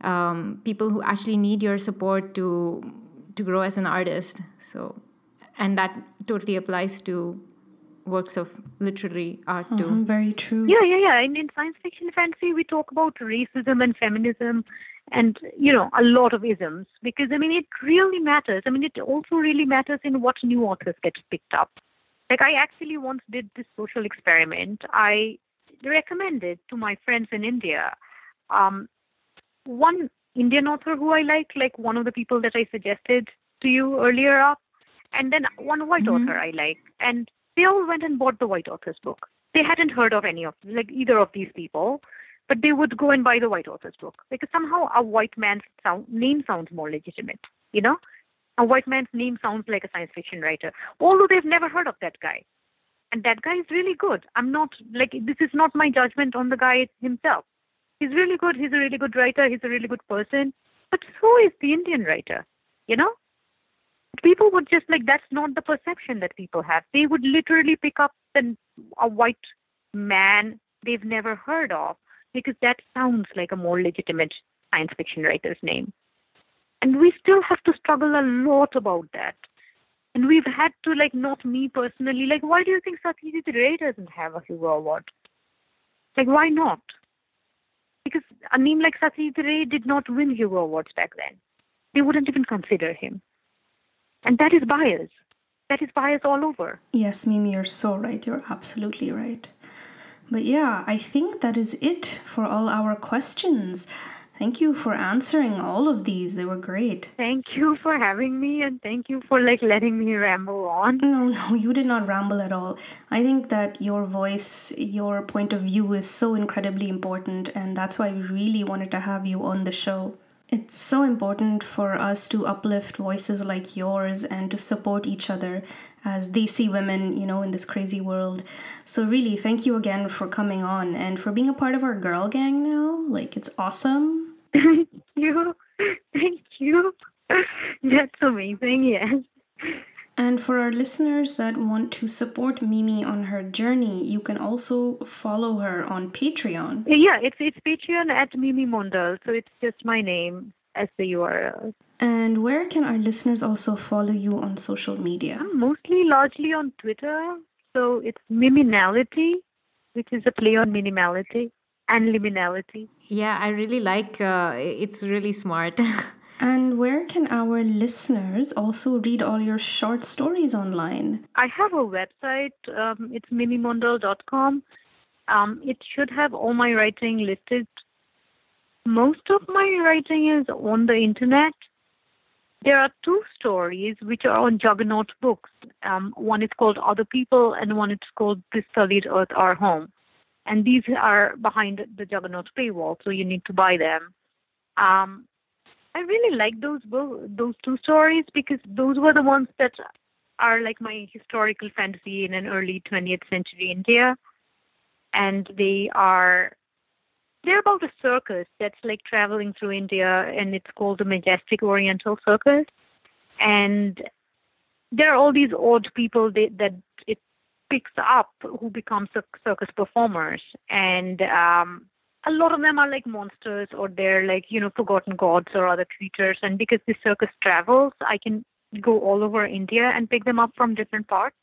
um, people who actually need your support to to grow as an artist so and that totally applies to works of literary art too Mhm, very true. Yeah, yeah, yeah. And in science fiction and fantasy, we talk about racism and feminism and, you know, a lot of isms because, I mean, it really matters. I mean, it also really matters in what new authors get picked up. Like, I actually once did this social experiment. I recommended to my friends in India um, one Indian author who I like, like one of the people that I suggested to you earlier up, and then one white Mhm. author I like. And they all went and bought the white author's book. They hadn't heard of any of like either of these people, but they would go and buy the white author's book because somehow a white man's sound, name sounds more legitimate. You know, a white man's name sounds like a science fiction writer, although they've never heard of that guy. And that guy is really good. I'm not like this is not my judgment on the guy himself. He's really good. He's a really good writer. He's a really good person. But so is the Indian writer. You know, people would just like that's not the perception that people have. They would literally pick up the, a white man they've never heard of because that sounds like a more legitimate science fiction writer's name. And we still have to struggle a lot about that. And we've had to like not me personally, like why do you think Satyajit Ray doesn't have a Hugo Award? Like why not? Because a name like Satyajit Ray did not win Hugo Awards back then. They wouldn't even consider him. And that is bias. That is bias all over. Yes, Mimi, you're so right. You're absolutely right. But yeah, I think that is it for all our questions. Thank you for answering all of these. They were great. Thank you for having me and thank you for like letting me ramble on. No, no, you did not ramble at all. I think that your voice, your point of view is so incredibly important, and that's why we really wanted to have you on the show. It's so important for us to uplift voices like yours and to support each other as they see women, you know, in this crazy world. So, really, thank you again for coming on and for being a part of our girl gang now. Like, it's awesome. Thank you. Thank you. That's amazing, yes. And for our listeners that want to support Mimi on her journey, you can also follow her on Patreon. Yeah, it's it's Patreon at Mimi Mondal, so it's just my name as the URL. And where can our listeners also follow you on social media? Mostly, largely on Twitter. So it's Miminality, which is a play on minimality and liminality. Yeah, I really like. Uh, it's really smart. and where can our listeners also read all your short stories online? I have a website. Um, it's mimimondal.com. Um, it should have all my writing listed. Most of my writing is on the internet. There are two stories which are on Juggernaut Books. Um, one is called Other People, and one is called This Sullied Earth, Our Home and these are behind the Juggernaut paywall, so you need to buy them. Um, I really like those those two stories because those were the ones that are like my historical fantasy in an early 20th century India, and they are they're about a circus that's like traveling through India, and it's called the Majestic Oriental Circus, and there are all these odd people that, that it picks up who become circus performers. And um a lot of them are like monsters or they're like you know forgotten gods or other creatures. And because the circus travels i can go all over india and pick them up from different parts.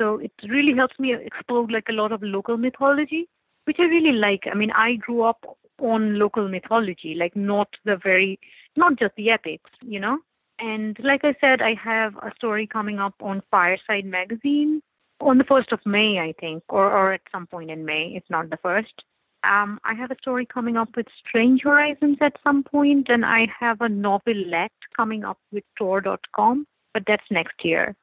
So it really helps me explore like a lot of local mythology which i really like. I mean i grew up on local mythology like not the very not just the epics you know? And like i said i have a story coming up on fireside magazine on the 1st of May, I think, or, or at some point in May, if not the 1st. Um, I have a story coming up with Strange Horizons at some point, and I have a novelette coming up with Tor.com, but that's next year.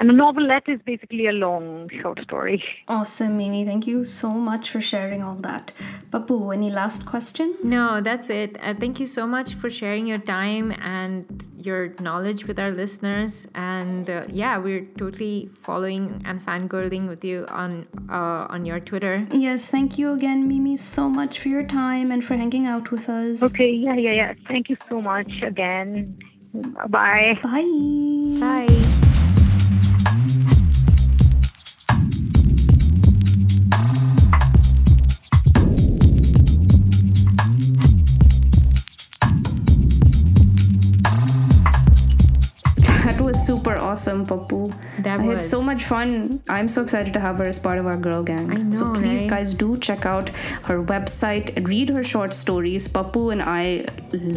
And a novelette is basically a long short story. Awesome, Mimi. Thank you so much for sharing all that. Pappu, any last questions? No, that's it. Uh, thank you so much for sharing your time and your knowledge with our listeners. And uh, yeah, we're totally following and fangirling with you on uh, on your Twitter. Yes, thank you again, Mimi, so much for your time and for hanging out with us. Okay, yeah, yeah, yeah. Thank you so much again. Bye. Bye. Bye. Awesome, Pappu. That I was. had so much fun. I'm so excited to have her as part of our girl gang. I know, so please, right? guys, do check out her website and read her short stories. Pappu and I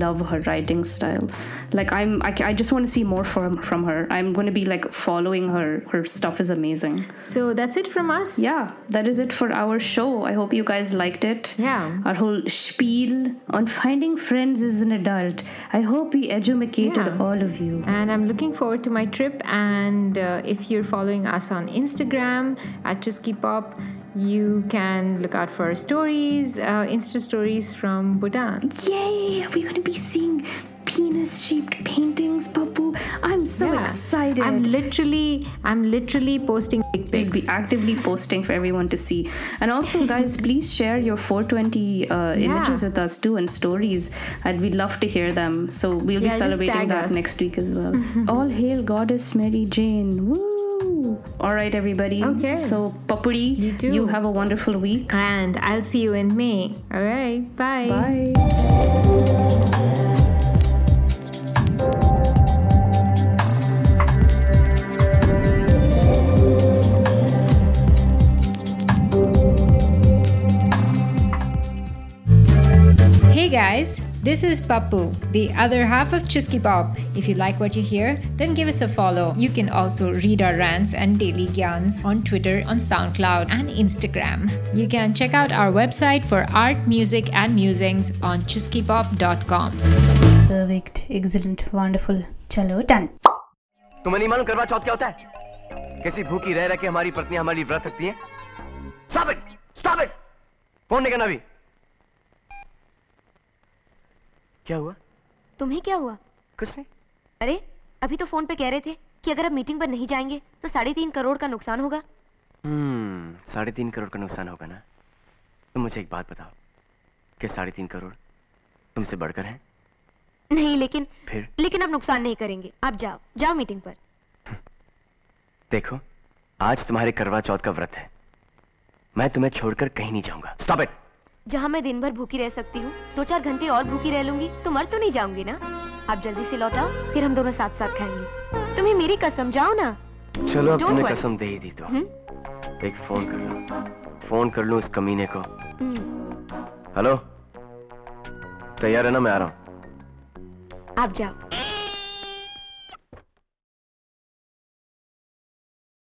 love her writing style. Like I'm, I, I just want to see more from from her. I'm going to be like following her. Her stuff is amazing. So that's it from us. Yeah, that is it for our show. I hope you guys liked it. Yeah. Our whole spiel on finding friends as an adult. I hope we educated Yeah. all of you. And I'm looking forward to my trip. And uh, if you're following us on Instagram at Just Keep Up, you can look out for stories, uh, Insta stories from Bhutan. Yay! Are we gonna be seeing penis-shaped paintings, Pappu? I'm so Yeah. excited. I'm literally, I'm literally posting big pics. We'll be actively posting for everyone to see. And also, guys, please share your 420 uh, images with us too and stories. And we'd love to hear them. So we'll Yeah, be celebrating that us. next week as well. All hail Goddess Mary Jane. Woo! All right, everybody. Okay. So, Papuri, You too. you have a wonderful week. And I'll see you in May. All right. Bye. Bye. guys, this is Pappu, the other half of Chuski Pop. If you like what you hear, then give us a follow. You can also read our rants and daily gyans on Twitter, on SoundCloud, and Instagram. You can check out our website for art, music, and musings on ChuskiPop.com. Perfect, excellent, wonderful. Chalo, done. तुम्हें नहीं मालूम करवा चौथ क्या होता है कैसी भूखी रह रह के हमारी पत्नी हमारी व्रत सकती है stop it stop it phone नहीं करना अभी क्या हुआ? तुम्हें क्या हुआ? कुछ नहीं। अरे अभी तो फ़ोन पे कह रहे थे कि अगर अब मीटिंग पर नहीं जाएँगे तो साढ़े तीन करोड़ का नुकसान होगा। हम्म साढ़े तीन करोड़ का नुकसान होगा ना? तुम मुझे एक बात बताओ कि साढ़े तीन करोड़ तुमसे बढ़कर हैं? नहीं लेकिन फिर? लेकिन अब नुकसान नहीं करेंगे। आप जाओ जाओ मीटिंग पर। देखो आज तुम्हारे करवा चौथ का व्रत है। मैं तुम्हें छोड़कर कहीं नहीं जाऊँगा। स्टॉप इट जहाँ मैं दिन भर भूखी रह सकती हूँ दो चार घंटे और भूखी रह लूँगी तो मर तो नहीं जाऊँगी ना? आप जल्दी से लौटाओ फिर हम दोनों साथ साथ खाएँगे। तुम्हें मेरी कसम जाओ ना। चलो अब तुमने कसम दे ही दी तो। हम्म? एक फ़ोन कर लो। फ़ोन कर लूँ उस कमीने को। हम्म, हेलो? तैयार है ना मैं आ रहा हूँ। आप जाओ।